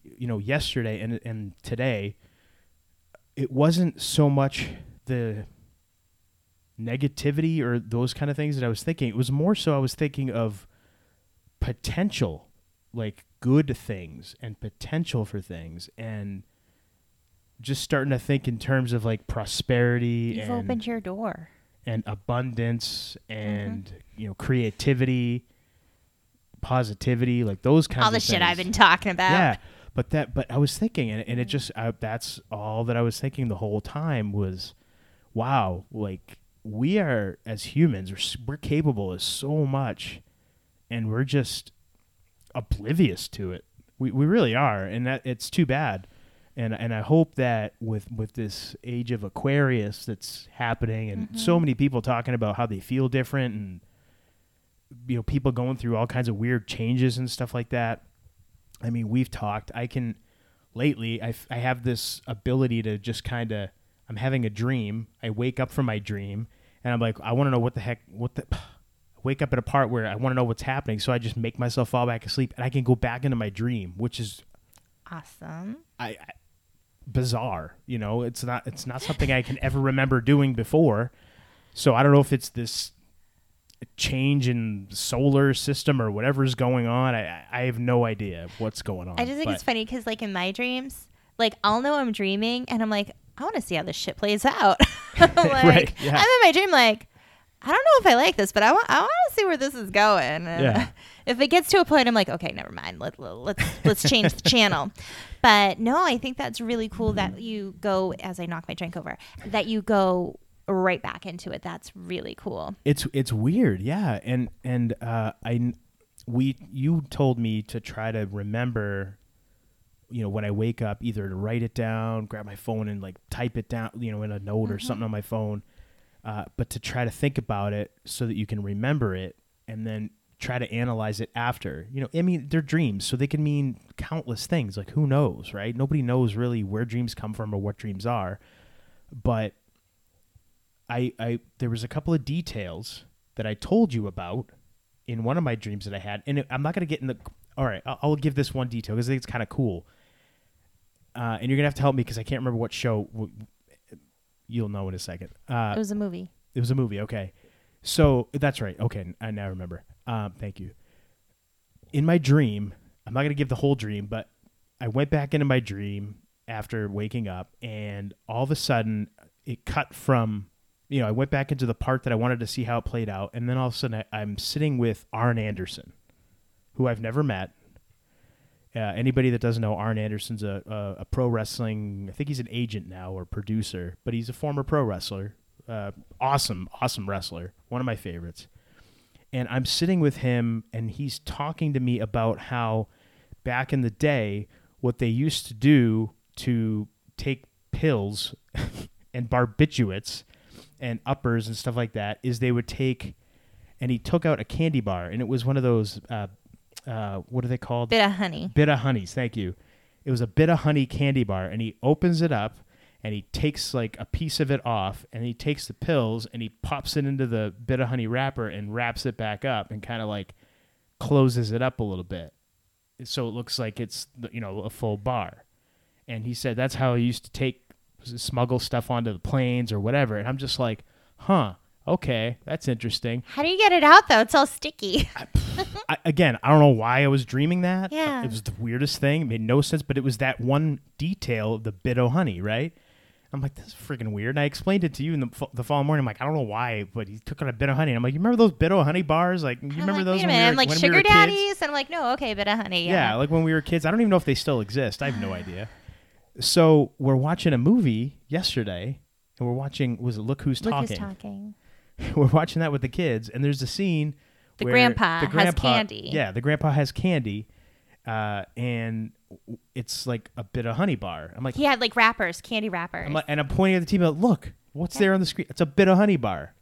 you know, yesterday and and today, it wasn't so much the negativity or those kind of things that I was thinking. It was more so I was thinking of potential, like good things and potential for things, and just starting to think in terms of like prosperity You've and opened your door. and abundance and mm-hmm. you know creativity, positivity, like those kinds All the of shit I've been talking about. Yeah, but that, but I was thinking, and, and it mm. just, I, that's all that I was thinking the whole time was, wow, like we are as humans, we're, we're capable of so much, and we're just oblivious to it. We we really are, and that it's too bad. and and I hope that with with this age of Aquarius that's happening, and Mm-hmm. so many people talking about how they feel different, and you know people going through all kinds of weird changes and stuff like that. I mean, we've talked. I can lately. I, I have this ability to just kind of. I'm having a dream. I wake up from my dream, and I'm like, I want to know what the heck. What the. Wake up at a part where I want to know what's happening, so I just make myself fall back asleep, and I can go back into my dream, which is Awesome. I, I bizarre. You know, it's not it's not something I can ever remember doing before. So I don't know if it's this change in solar system or whatever's going on. I I have no idea what's going on. I just think it's funny because, like, in my dreams, like, I'll know I'm dreaming and I'm like, I want to see how this shit plays out. like, Right, yeah. I'm in my dream, like, I don't know if I like this, but I want I want to see where this is going. And Yeah. if it gets to a point, I'm like, okay, never mind. Let, let, let's let's change the channel. But no, I think that's really cool that you go as I knock my drink over. That you go right back into it. That's really cool. It's it's weird, yeah. And and uh, I we you told me to try to remember, you know, when I wake up, either to write it down, grab my phone and like type it down, you know, in a note or something on my phone, uh, but to try to think about it so that you can remember it and then try to analyze it after. You know, I mean, they're dreams, so they can mean countless things. Like who knows, right? Nobody knows really where dreams come from or what dreams are, but I, I there was a couple of details that I told you about in one of my dreams that I had, and I'm not gonna get in the. All right, I'll, I'll give this one detail because I think it's kind of cool. Uh, and you're gonna have to help me because I can't remember what show. W- you'll know in a second. Uh, It was a movie. it was a movie. Okay, so that's right. Okay, I now remember. Um, thank you. In my dream, I'm not gonna give the whole dream, but I went back into my dream after waking up, and all of a sudden, it cut from. You know, I went back into the part that I wanted to see how it played out, and then all of a sudden, I, I'm sitting with Arn Anderson, who I've never met. Uh, anybody that doesn't know, Arn Anderson's a, a, a pro wrestling. I think he's an agent now or producer, but he's a former pro wrestler. Uh, awesome, awesome wrestler. One of my favorites. And I'm sitting with him, and he's talking to me about how back in the day, what they used to do to take pills and barbiturates and uppers and stuff like that is they would take, and he took out a candy bar, and it was one of those. Uh, uh, what are they called? Bit-O-Honey. Bit of honeys, thank you. It was a Bit-O-Honey candy bar, and he opens it up and he takes like a piece of it off, and he takes the pills and he pops it into the Bit-O-Honey wrapper and wraps it back up and kind of like closes it up a little bit, so it looks like it's you know a full bar. And he said that's how he used to take smuggle stuff onto the planes or whatever. And I'm just like, huh, okay, that's interesting. How do you get it out though? It's all sticky. I, again, I don't know why I was dreaming that. Uh, yeah. It was the weirdest thing. It made no sense, but it was that one detail of the Bit-O-Honey, right? I'm like, this is freaking weird. And I explained it to you in the, fo- the following morning. I'm like, I don't know why, but he took out a Bit-O-Honey. And I'm like, you remember those Bit-O-Honey bars? Like, you I'm remember like, those Wait a minute. we were, like when we sugar kids? daddies, and I'm like, no, okay, Bit-O-Honey. Yeah. Yeah. like when we were kids. I don't even know if they still exist. I have no idea. So we're watching a movie yesterday, and we're watching. Was it Look Who's Look Talking? who's talking. we're watching that with the kids, and there's a scene. Where the grandpa the has grandpa- candy. Yeah, the grandpa has candy, uh, and it's like a Bit-O-Honey bar. I'm like, He had like wrappers, candy wrappers. I'm like, and I'm pointing at the team. Like, Look, what's there on the screen? It's a Bit-O-Honey bar.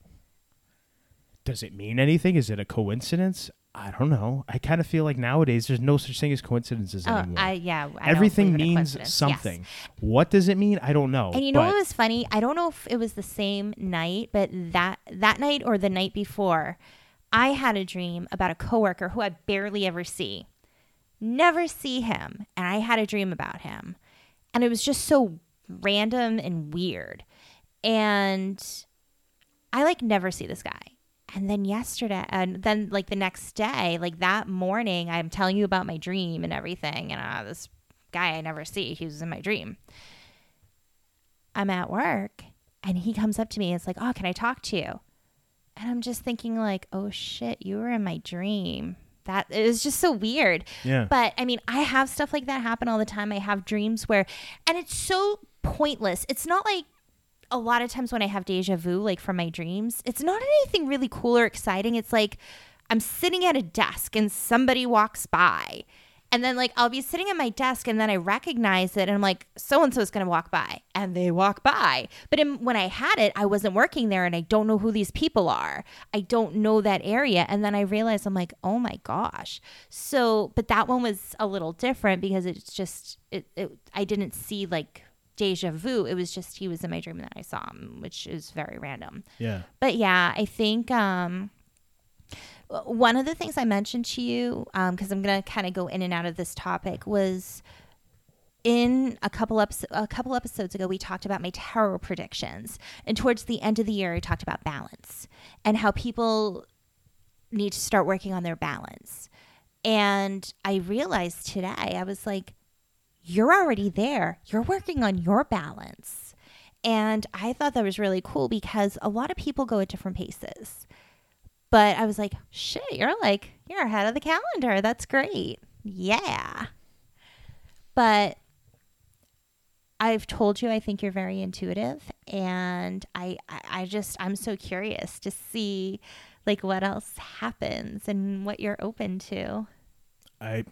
Does it mean anything? Is it a coincidence? I don't know. I kind of feel like nowadays there's no such thing as coincidences oh, anymore. I yeah. I Everything believe in a means coincidence. Yes. something. What does it mean? I don't know. And you know what was funny? I don't know if it was the same night, but that that night or the night before, I had a dream about a coworker who I barely ever see. Never see him, and I had a dream about him. And it was just so random and weird. And I like never see this guy. And then yesterday, and then like the next day, like that morning, I'm telling you about my dream and everything. And uh, this guy I never see, he was in my dream. I'm at work and he comes up to me and it's like, "Oh, can I talk to you?" And I'm just thinking like, "Oh shit, you were in my dream." That it was just so weird. Yeah. But I mean, I have stuff like that happen all the time. I have dreams where and it's so pointless. It's not like a lot of times when I have deja vu like from my dreams, it's not anything really cool or exciting. It's like I'm sitting at a desk and somebody walks by And then like I'll be sitting at my desk and then I recognize it and I'm like, so and so is gonna walk by. And they walk by. But in, when I had it, I wasn't working there and I don't know who these people are. I don't know that area. And then I realized I'm like, oh my gosh. So but that one was a little different because it's just it, it I didn't see like deja vu. It was just he was in my dream and then I saw him, which is very random. Yeah. But yeah, I think um, one of the things I mentioned to you, because I'm gonna kind of go in and out of this topic, was in a couple episodes a couple episodes ago we talked about my tarot predictions, and towards the end of the year, I talked about balance and how people need to start working on their balance. And I realized today, I was like, you're already there. You're working on your balance. And I thought that was really cool because a lot of people go at different paces. But I was like, shit, you're like, you're ahead of the calendar. That's great. Yeah. But I've told you I think you're very intuitive and I, I I just I'm so curious to see like what else happens and what you're open to. I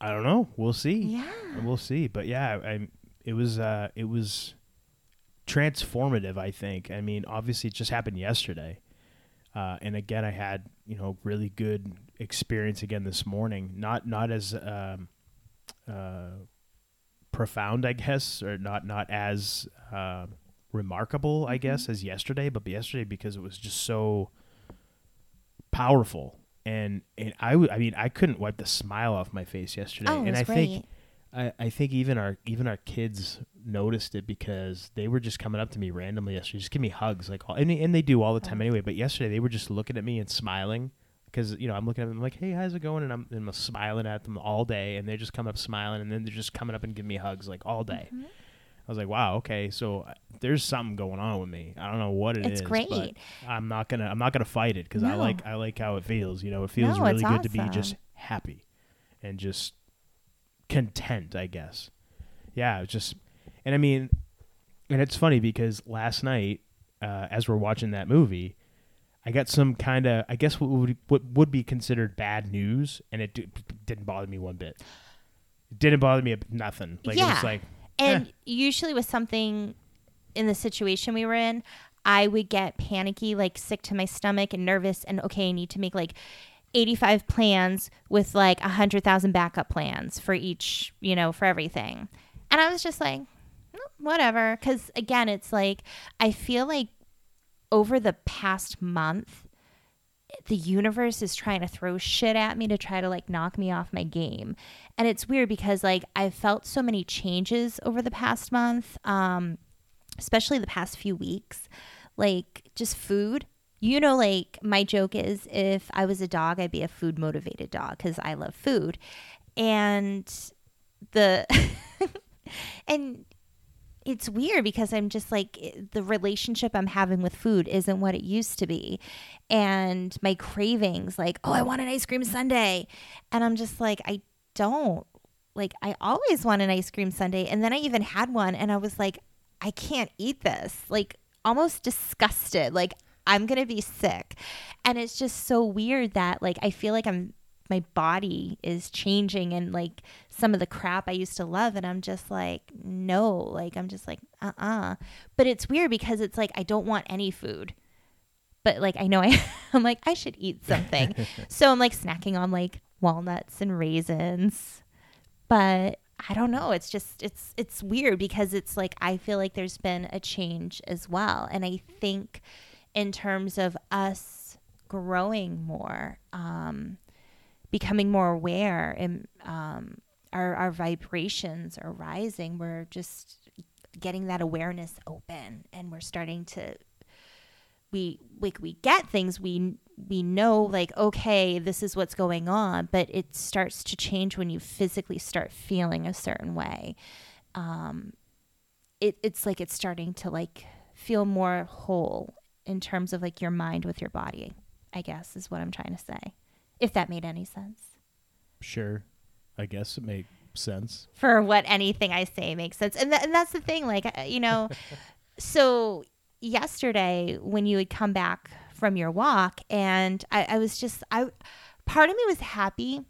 I don't know. We'll see. Yeah. We'll see. But yeah, I it was uh it was transformative, I think. I mean, obviously it just happened yesterday. Uh, and again, I had, you know, really good experience again this morning. Not not as um, uh, profound, I guess, or not not as uh, remarkable, I guess, as yesterday. But yesterday because it was just so powerful, and and I w- I mean, I couldn't wipe the smile off my face yesterday. Oh, and I great. think I, I think even our even our kids noticed it because they were just coming up to me randomly yesterday, just give me hugs, like all, and, and they do all the time anyway. But yesterday they were just looking at me and smiling because you know I'm looking at them like, hey, how's it going? And I'm, and I'm smiling at them all day, and they're just come up smiling, and then they're just coming up and giving me hugs like all day. Mm-hmm. I was like, wow, okay, so uh, there's something going on with me. I don't know what it is. It's but great. I'm not gonna I'm not gonna fight it because I like I like how it feels. You know, it feels No, really good to be just happy and just content. I guess. Yeah, it's just, and I mean, and it's funny because last night, uh, as we're watching that movie, I got some kind of I guess what would what would be considered bad news, and it d- didn't bother me one bit. It didn't bother me a, nothing. Like it was like And usually with something in the situation we were in, I would get panicky, like sick to my stomach and nervous and okay, I need to make like 85 plans with like 100,000 backup plans for each, you know, for everything. And I was just like, "Mm, whatever. Cause again, it's like, I feel like over the past month, the universe is trying to throw shit at me to try to like knock me off my game. And it's weird because like I've felt so many changes over the past month, um, especially the past few weeks. Like just food. You know, like my joke is if I was a dog, I'd be a food motivated dog because I love food. And the and it's weird because I'm just like eh, the relationship I'm having with food isn't what it used to be. And my cravings like, "Oh, I want an ice cream sundae." And I'm just like, "I don't. Like I always want an ice cream sundae." And then I even had one and I was like, "I can't eat this." Like almost disgusted. Like I'm going to be sick. And it's just so weird that like I feel like I'm my body is changing and like some of the crap I used to love and I'm just like no like I'm just like uh-uh. But it's weird because it's like I don't want any food. But like I know I I'm like I should eat something. So I'm like snacking on like walnuts and raisins. But I don't know it's just it's it's weird because it's like I feel like there's been a change as well. And I think in terms of us growing more um becoming more aware and um, our, our vibrations are rising. We're just getting that awareness open and we're starting to we like we get things we we know like okay this is what's going on but it starts to change when you physically start feeling a certain way um it, it's like it's starting to like feel more whole in terms of like your mind with your body i guess is what i'm trying to say if that made any sense sure. I guess it made sense. for what anything I say makes sense. And, th- and that's the thing, like, uh, you know, so yesterday when you would come back from your walk, and I, I was just, I, part of me was happy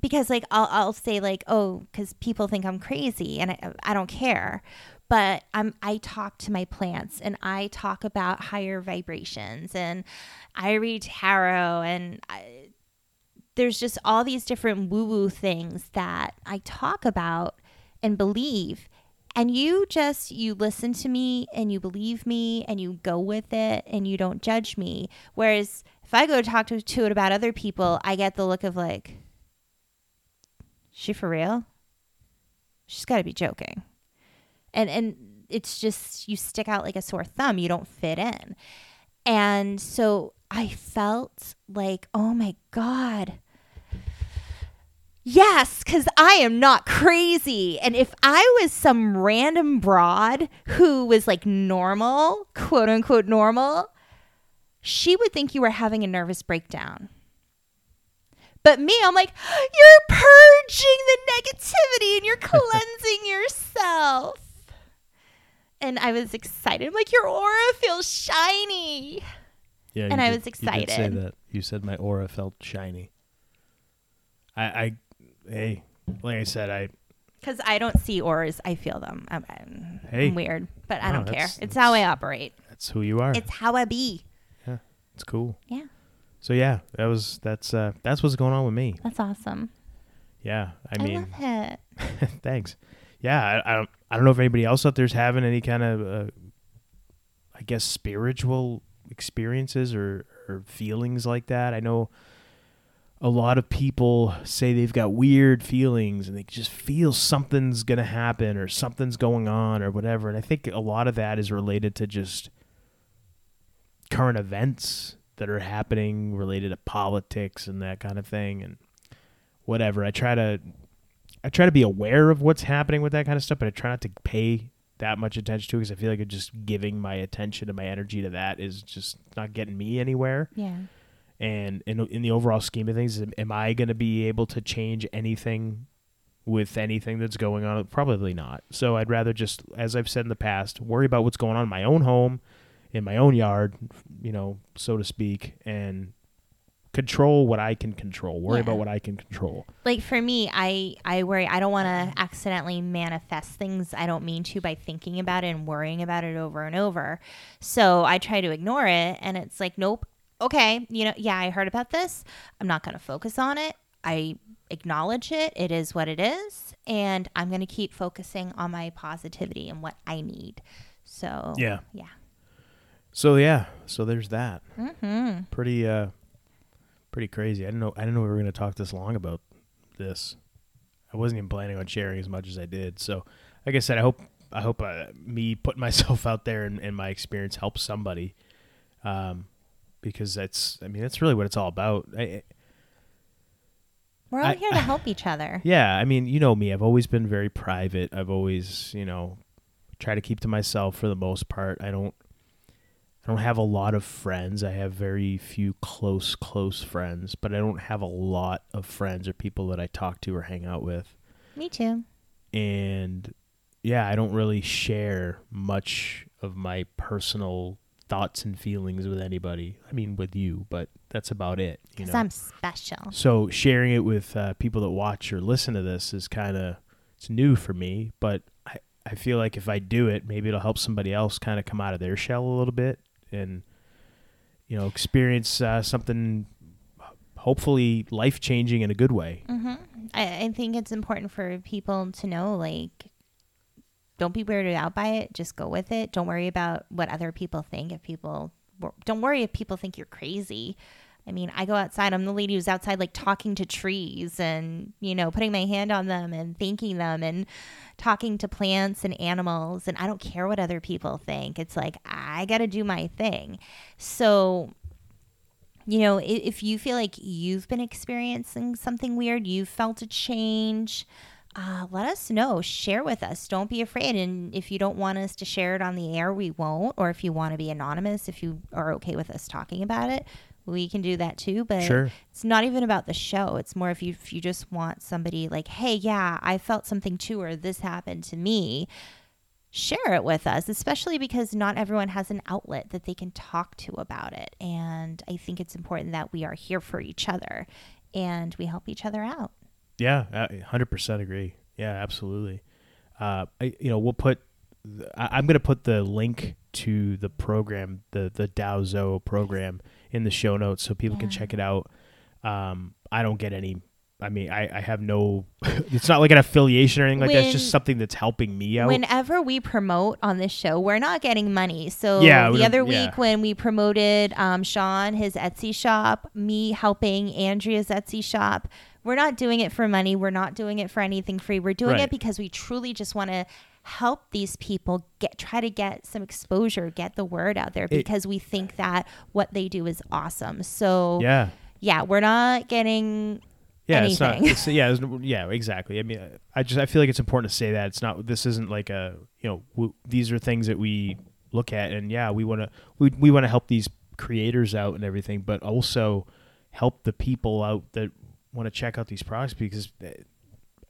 because like I'll I'll say like oh because people think I'm crazy and I I don't care, but I'm I talk to my plants and I talk about higher vibrations and I read tarot and I, there's just all these different woo woo things that I talk about and believe. And you just you listen to me and you believe me and you go with it and you don't judge me. Whereas if I go talk to, to it about other people, I get the look of like, she for real? She's got to be joking. And and it's just you stick out like a sore thumb. You don't fit in. And so I felt like, oh my god. Yes, cuz I am not crazy. And if I was some random broad who was like normal, quote unquote normal, she would think you were having a nervous breakdown. But me, I'm like, you're purging the negativity and you're cleansing yourself. And I was excited. I'm like, your aura feels shiny. Yeah, And I did- was You did say that. You said my aura felt shiny. I, I, hey, like I said, I, Because I don't see auras, I feel them. I'm, I'm, Hey. I'm weird, but I No, don't care. that's- It's how I operate. that's who you are. It's how I be. Yeah, it's cool. Yeah, So yeah, that was that's uh that's what's going on with me. that's awesome. Yeah, I I, mean, love it. thanks. Yeah, I, I don't I don't know if anybody else out there's having any kind of uh, I guess spiritual experiences or or feelings like that. I know a lot of people say they've got weird feelings and they just feel something's going to happen or something's going on or whatever. And I think a lot of that is related to just current events that are happening related to politics and that kind of thing and whatever. I try to I try to be aware of what's happening with that kind of stuff, but I try not to pay that much attention to it because I feel like just giving my attention and my energy to that is just not getting me anywhere. Yeah. And in in the overall scheme of things, am- I going to be able to change anything with anything that's going on? Probably not. So I'd rather just, as I've said in the past, worry about what's going on in my own home, in my own yard, you know, so to speak, and control what I can control. Worry Yeah. about what I can control. like for me i i worry i don't want to accidentally manifest things i don't mean to by thinking about it and worrying about it over and over so i try to ignore it and it's like nope okay you know yeah i heard about this i'm not going to focus on it i acknowledge it it is what it is and i'm going to keep focusing on my positivity and what i need so Yeah. yeah So yeah, so there's that. mm-hmm. Pretty uh pretty crazy. I didn't know I didn't know we were going to talk this long about this. I wasn't even planning on sharing as much as I did. So, like I said, I hope I hope uh, me putting myself out there and, and my experience helps somebody. Um because that's I mean that's really what it's all about. I, I- we're all I- here to help each other yeah, I mean, you know me. I've always been very private. I've always, you know, try to keep to myself for the most part. I don't I don't have a lot of friends. I have very few close close friends, but I don't have a lot of friends or people that I talk to or hang out with. me too And yeah, I don't really share much of my personal thoughts and feelings with anybody. I mean, with you, but that's about it. Because i'm special So sharing it with uh, people that watch or listen to this is kind of it's new for me, but I I feel like if I do it, maybe it'll help somebody else kind of come out of their shell a little bit and you know experience uh, something hopefully life changing in a good way. hmm I, I think it's important for people to know, like, don't be weirded out by it. Just go with it. Don't worry about what other people think. If people, don't worry if people think you're crazy. I mean, I go outside. I'm the lady who's outside, like talking to trees and, you know, putting my hand on them and thanking them and talking to plants and animals. And I don't care what other people think. It's like, I got to do my thing. So, you know, if you feel like you've been experiencing something weird, you've felt a change, uh, let us know. Share with us. Don't be afraid. And if you don't want us to share it on the air, we won't. Or if you want to be anonymous, if you are okay with us talking about it, we can do that too. But Sure. it's not even about the show. It's more if you if you just want somebody like, hey, yeah, I felt something too, or this happened to me. Share it with us, especially because not everyone has an outlet that they can talk to about it. And I think it's important that we are here for each other and we help each other out. Yeah, hundred percent agree. Yeah, absolutely. Uh, I, you know, we'll put. I, I'm going to put the link to the program, the the Dao Zou program, in the show notes so people can check it out. Um, I don't get any. I mean, I, I have no. it's not like an affiliation or anything like that. It's just something that's helping me out. Whenever we promote on this show, we're not getting money. So Yeah, the other yeah. week when we promoted um, Sean, his Etsy shop, me helping Andrea's Etsy shop, we're not doing it for money. We're not doing it for anything free. We're doing Right. it because we truly just want to help these people get try to get some exposure, get the word out there because we think that what they do is awesome. So yeah. yeah, we're not getting yeah, it's not. anything. It's, yeah, it's, yeah, exactly. I mean, I just I feel like it's important to say that it's not. This isn't like a you know. W- these are things that we look at, and yeah, we want to we we want to help these creators out and everything, but also help the people out that want to check out these products because. eh,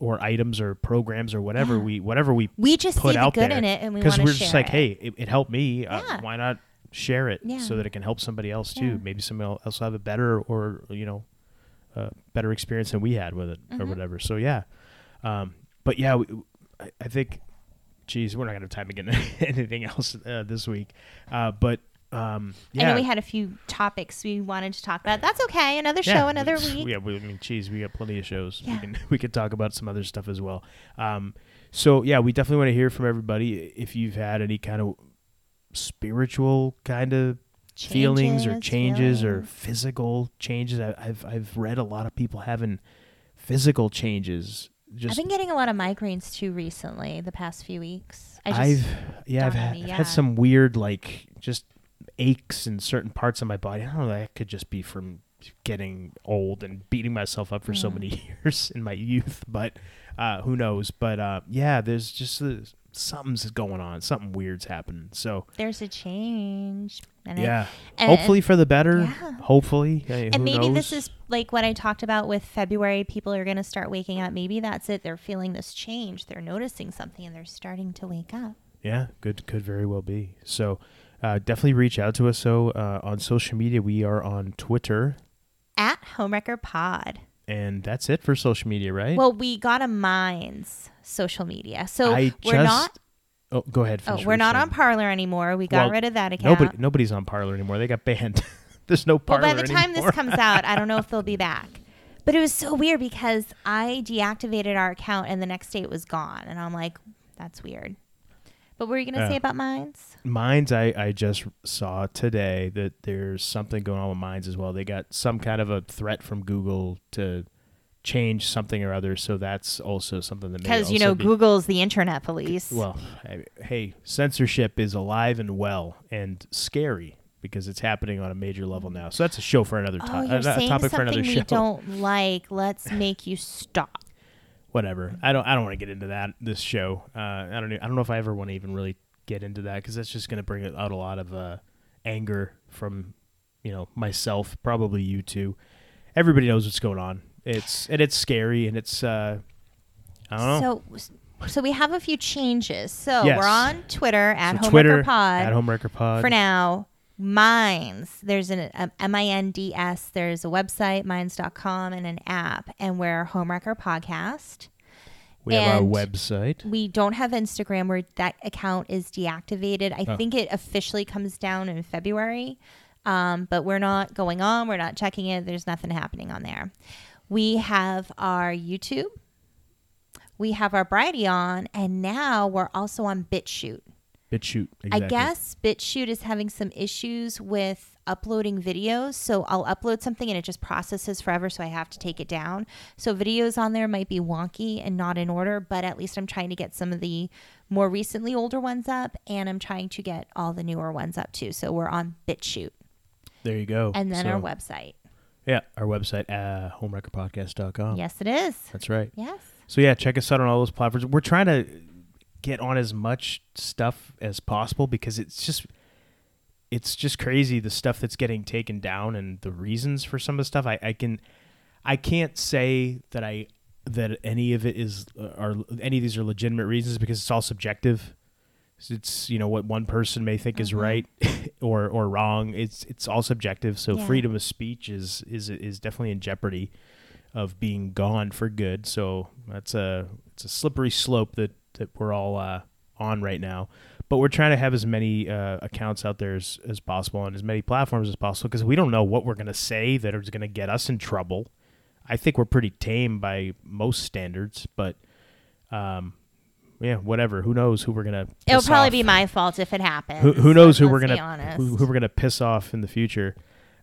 Or items or programs or whatever Yeah. we whatever we we just put see the out good there in it and we because we're share just like it. hey it, it helped me uh, why not share it Yeah. so that it can help somebody else too Yeah. maybe somebody else will have a better or you know uh, better experience than we had with it or Mhm. whatever so yeah um, but yeah we, I, I think geez we're not gonna have time to get anything else uh, this week uh, but um, I yeah know we had a few topics we wanted to talk about. That's okay. Another show, yeah, another we- week. Yeah, we, I mean, geez, we got plenty of shows. We Yeah. can we could talk about some other stuff as well. Um, so yeah, we definitely want to hear from everybody if you've had any kind of spiritual kind of feelings or changes or physical changes. I, I've I've read a lot of people having physical changes. Just I've been getting a lot of migraines too recently. The past few weeks. I just, I've yeah, I've, had, I've had some weird like just aches in certain parts of my body. I don't know. That could just be from getting old and beating myself up for so Mm. many years in my youth. But uh, who knows? But uh, yeah, there's just uh, something's going on. Something weird's happening. So there's a change. And I- yeah, and- hopefully for the better. Yeah. Hopefully, Hey, and maybe this is like what I talked about with February. People are going to start waking up. Maybe that's it. They're feeling this change. They're noticing something and they're starting to wake up. Yeah, good, could very well be. So, uh, definitely reach out to us. So, uh, on social media, we are on Twitter, At Homewrecker Pod. and that's it for social media, right? Well, we got a Minds social media. So I we're just- not oh, go ahead. Oh, we're not on Parler anymore. We got Well, rid of that account. Nobody, nobody's on Parler anymore. They got banned. There's no well, Parler by the time anymore. this comes out, I don't know if they'll be back. But it was so weird because I deactivated our account and the next day it was gone, and I'm like, that's weird. But what were you gonna Yeah. say about Minds? Mines, I, I just saw today that there's something going on with Minds as well. They got some kind of a threat from Google to change something or other. So that's also something that Because you know be- Google's the internet police. Well, I- hey, censorship is alive and well and scary because it's happening on a major level now. So that's a show for another oh, time. you're a saying topic for something another we show. don't like. Let's make you stop. Whatever. I don't. I don't want to get into that. This show. Uh, I don't. I don't know if I ever want to even really get into that because that's just going to bring out a lot of uh, anger from you know myself, probably you too. Everybody knows what's going on. It's and it's scary and it's. Uh, I don't know. So, so we have a few changes. So Yes. we're on Twitter at So Homewrecker Pod. at Homewrecker Pod for now minds there's an um, m-i-n-d-s there's a website minds.com and an app and we're homewrecker podcast We have our website. we don't have instagram where that account is deactivated i Oh. think it officially comes down in february um, but we're not going on we're not checking it there's nothing happening on there we have our youtube we have our Brighteon, and now we're also on BitChute. BitChute. Exactly. I guess BitChute is having some issues with uploading videos. So I'll upload something and it just processes forever. So I have to take it down. So videos on there might be wonky and not in order, but at least I'm trying to get some of the more recently older ones up and I'm trying to get all the newer ones up too. So we're on BitChute There you go. and then our website. Yeah, our website, uh, homewreckerpodcast.com. Yes, it is. That's right. Yes. So yeah, check us out on all those platforms. We're trying to get on as much stuff as possible because it's just it's just crazy the stuff that's getting taken down and the reasons for some of the stuff. I, I can I can't say that I that any of it is uh, are any of these are legitimate reasons because it's all subjective. It's you know what one person may think is Mhm. right or or wrong. It's it's all subjective. So Yeah. freedom of speech is is is definitely in jeopardy of being gone for good. So that's a it's a slippery slope that that we're all uh, on right now. But we're trying to have as many uh, accounts out there as, as possible on as many platforms as possible because we don't know what we're going to say that is going to get us in trouble. I think we're pretty tame by most standards, but um, yeah, whatever. Who knows who we're gonna? It'll probably be my fault if it happens. Who, who knows who we're gonna who, who we're gonna piss off in the future.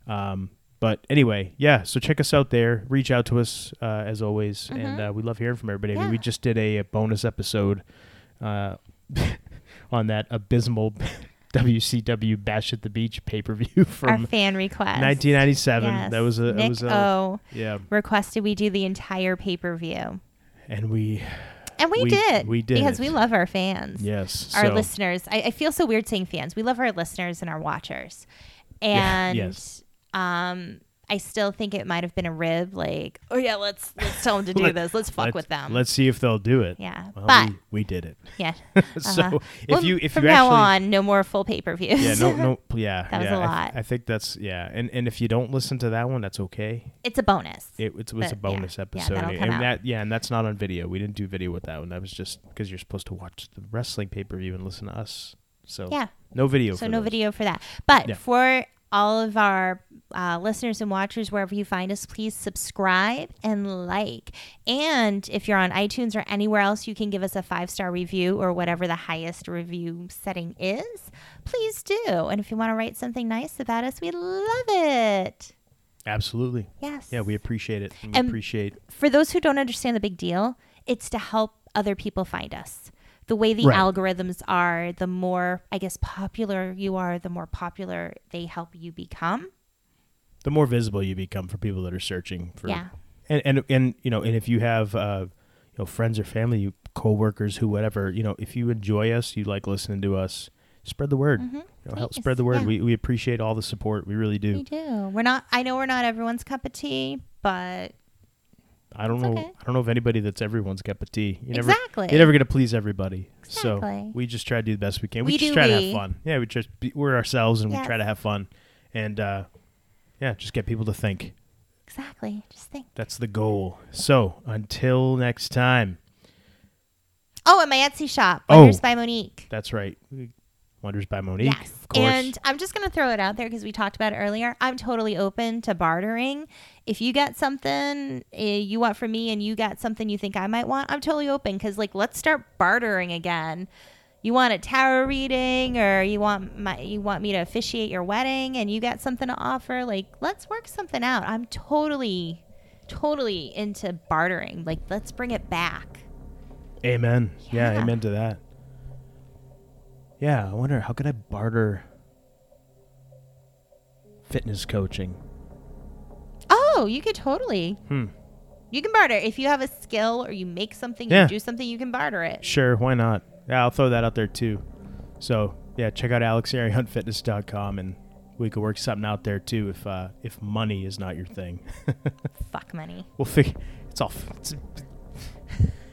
Um, but anyway, yeah. So check us out there. Reach out to us uh, as always, and uh, we love hearing from everybody. I mean, Mm-hmm. We just did a, a bonus episode uh, on that abysmal WCW Bash at the Beach pay per view Our from fan request. 1997. Yes. That was a it Nick was a O yeah, requested we do the entire pay per view, and we and we, We- did. we did because we love our fans. yes our so, listeners. I, I feel so weird saying fans. We love our listeners and our watchers. Yeah, And yes. Um I still think it might have been a rib, like, oh yeah, let's let's tell them to do Let- this. Let's fuck let's, with them. Let's see if they'll do it. Yeah, Well, but- we, we did it. yeah. so Uh-huh. if Well, you if from you now actually on, no more full pay per views. yeah no no yeah That was yeah, a I th- lot. I, think that's yeah and and if you don't listen to that one that's okay it's a bonus. it, it was a yeah, bonus yeah, episode that'll and out. that yeah and that's not on video we didn't do video with that one that was just because you're supposed to watch the wrestling pay-per-view and listen to us so yeah. no video So no those. video for that. But Yeah. for all of our uh, listeners and watchers, wherever you find us, please subscribe and like. And if you're on iTunes or anywhere else, you can give us a five star review or whatever the highest review setting is. Please do. And if you want to write something nice about us, we love it. absolutely Yes. yeah we appreciate it and we And- appreciate for those who don't understand the big deal, it's to help other people find us. The way the Right. algorithms are, the more, I guess, popular you are, the more popular they help you become. the more visible you become for people that are searching for Yeah. and and and you know and if you have uh you know friends or family you co-workers who whatever you know if you enjoy us you like listening to us spread the word you know, help spread the word Mm-hmm. yeah. we, we appreciate all the support we really do We do. We're not, I know we're not everyone's cup of tea, but i don't It's know okay. i don't know of anybody that's everyone's cup of tea you never Exactly. you're never gonna please everybody Exactly. so we just try to do the best we can we, We just try to have fun yeah we just be, we're ourselves and we try to have fun and uh yeah just get people to think exactly. Just think. that's the goal so until next time Oh, and my Etsy shop, Oh. By Monique. That's right. Wonders by Monique. Yes. Of course. And I'm just going to throw it out there because we talked about it earlier. I'm totally open to bartering. If you got something uh, you want from me and you got something you think I might want, I'm totally open because, like, let's start bartering again. You want a tarot reading or you want my you want me to officiate your wedding and you got something to offer, like let's work something out. I'm totally totally into bartering. Like let's bring it back. amen. Yeah. Yeah. amen to that. Yeah, I wonder how could I barter fitness coaching? Oh, you could totally. Hmm. You can barter if you have a skill or you make something, Yeah. you do something, you can barter it. Sure, why not? Yeah, I'll throw that out there too. So yeah, check out alexarionfitness.com and we could work something out there too if uh, if money is not your thing. Fuck money. we'll figure. It's all. It's,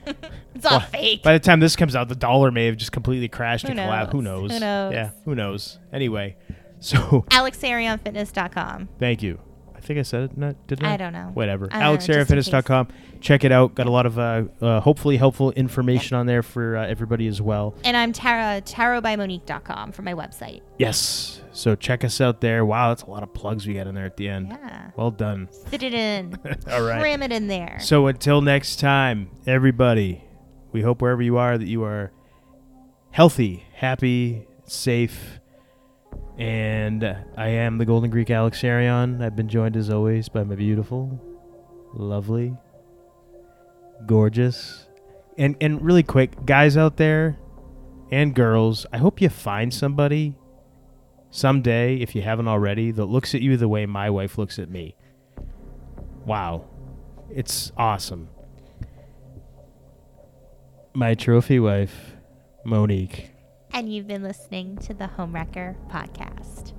It's all Well, fake. By the time this comes out, the dollar may have just completely crashed Who and collapsed. Who knows? Who knows? Yeah, who knows? Anyway, so AlexArionFitness.com. thank you. I think I said it. Not, didn't I? I don't know. Whatever. I don't know, just in AlexArionFitness.com. Check it out. Got a lot of uh, uh, hopefully helpful information on there for uh, everybody as well. And I'm Tara, tarotbymonique.com for my website. Yes. So check us out there. Wow, that's a lot of plugs we got in there at the end. Yeah. Well done. Fit it in. All right. Cram it in there. So until next time, everybody, we hope wherever you are that you are healthy, happy, safe. And I am the Golden Greek Alex Arion. I've been joined as always by my beautiful, lovely, gorgeous, and and really quick, guys out there and girls, I hope you find somebody someday, if you haven't already, that looks at you the way my wife looks at me. Wow. It's awesome. My trophy wife, Monique. And you've been listening to the Homewrecker Podcast.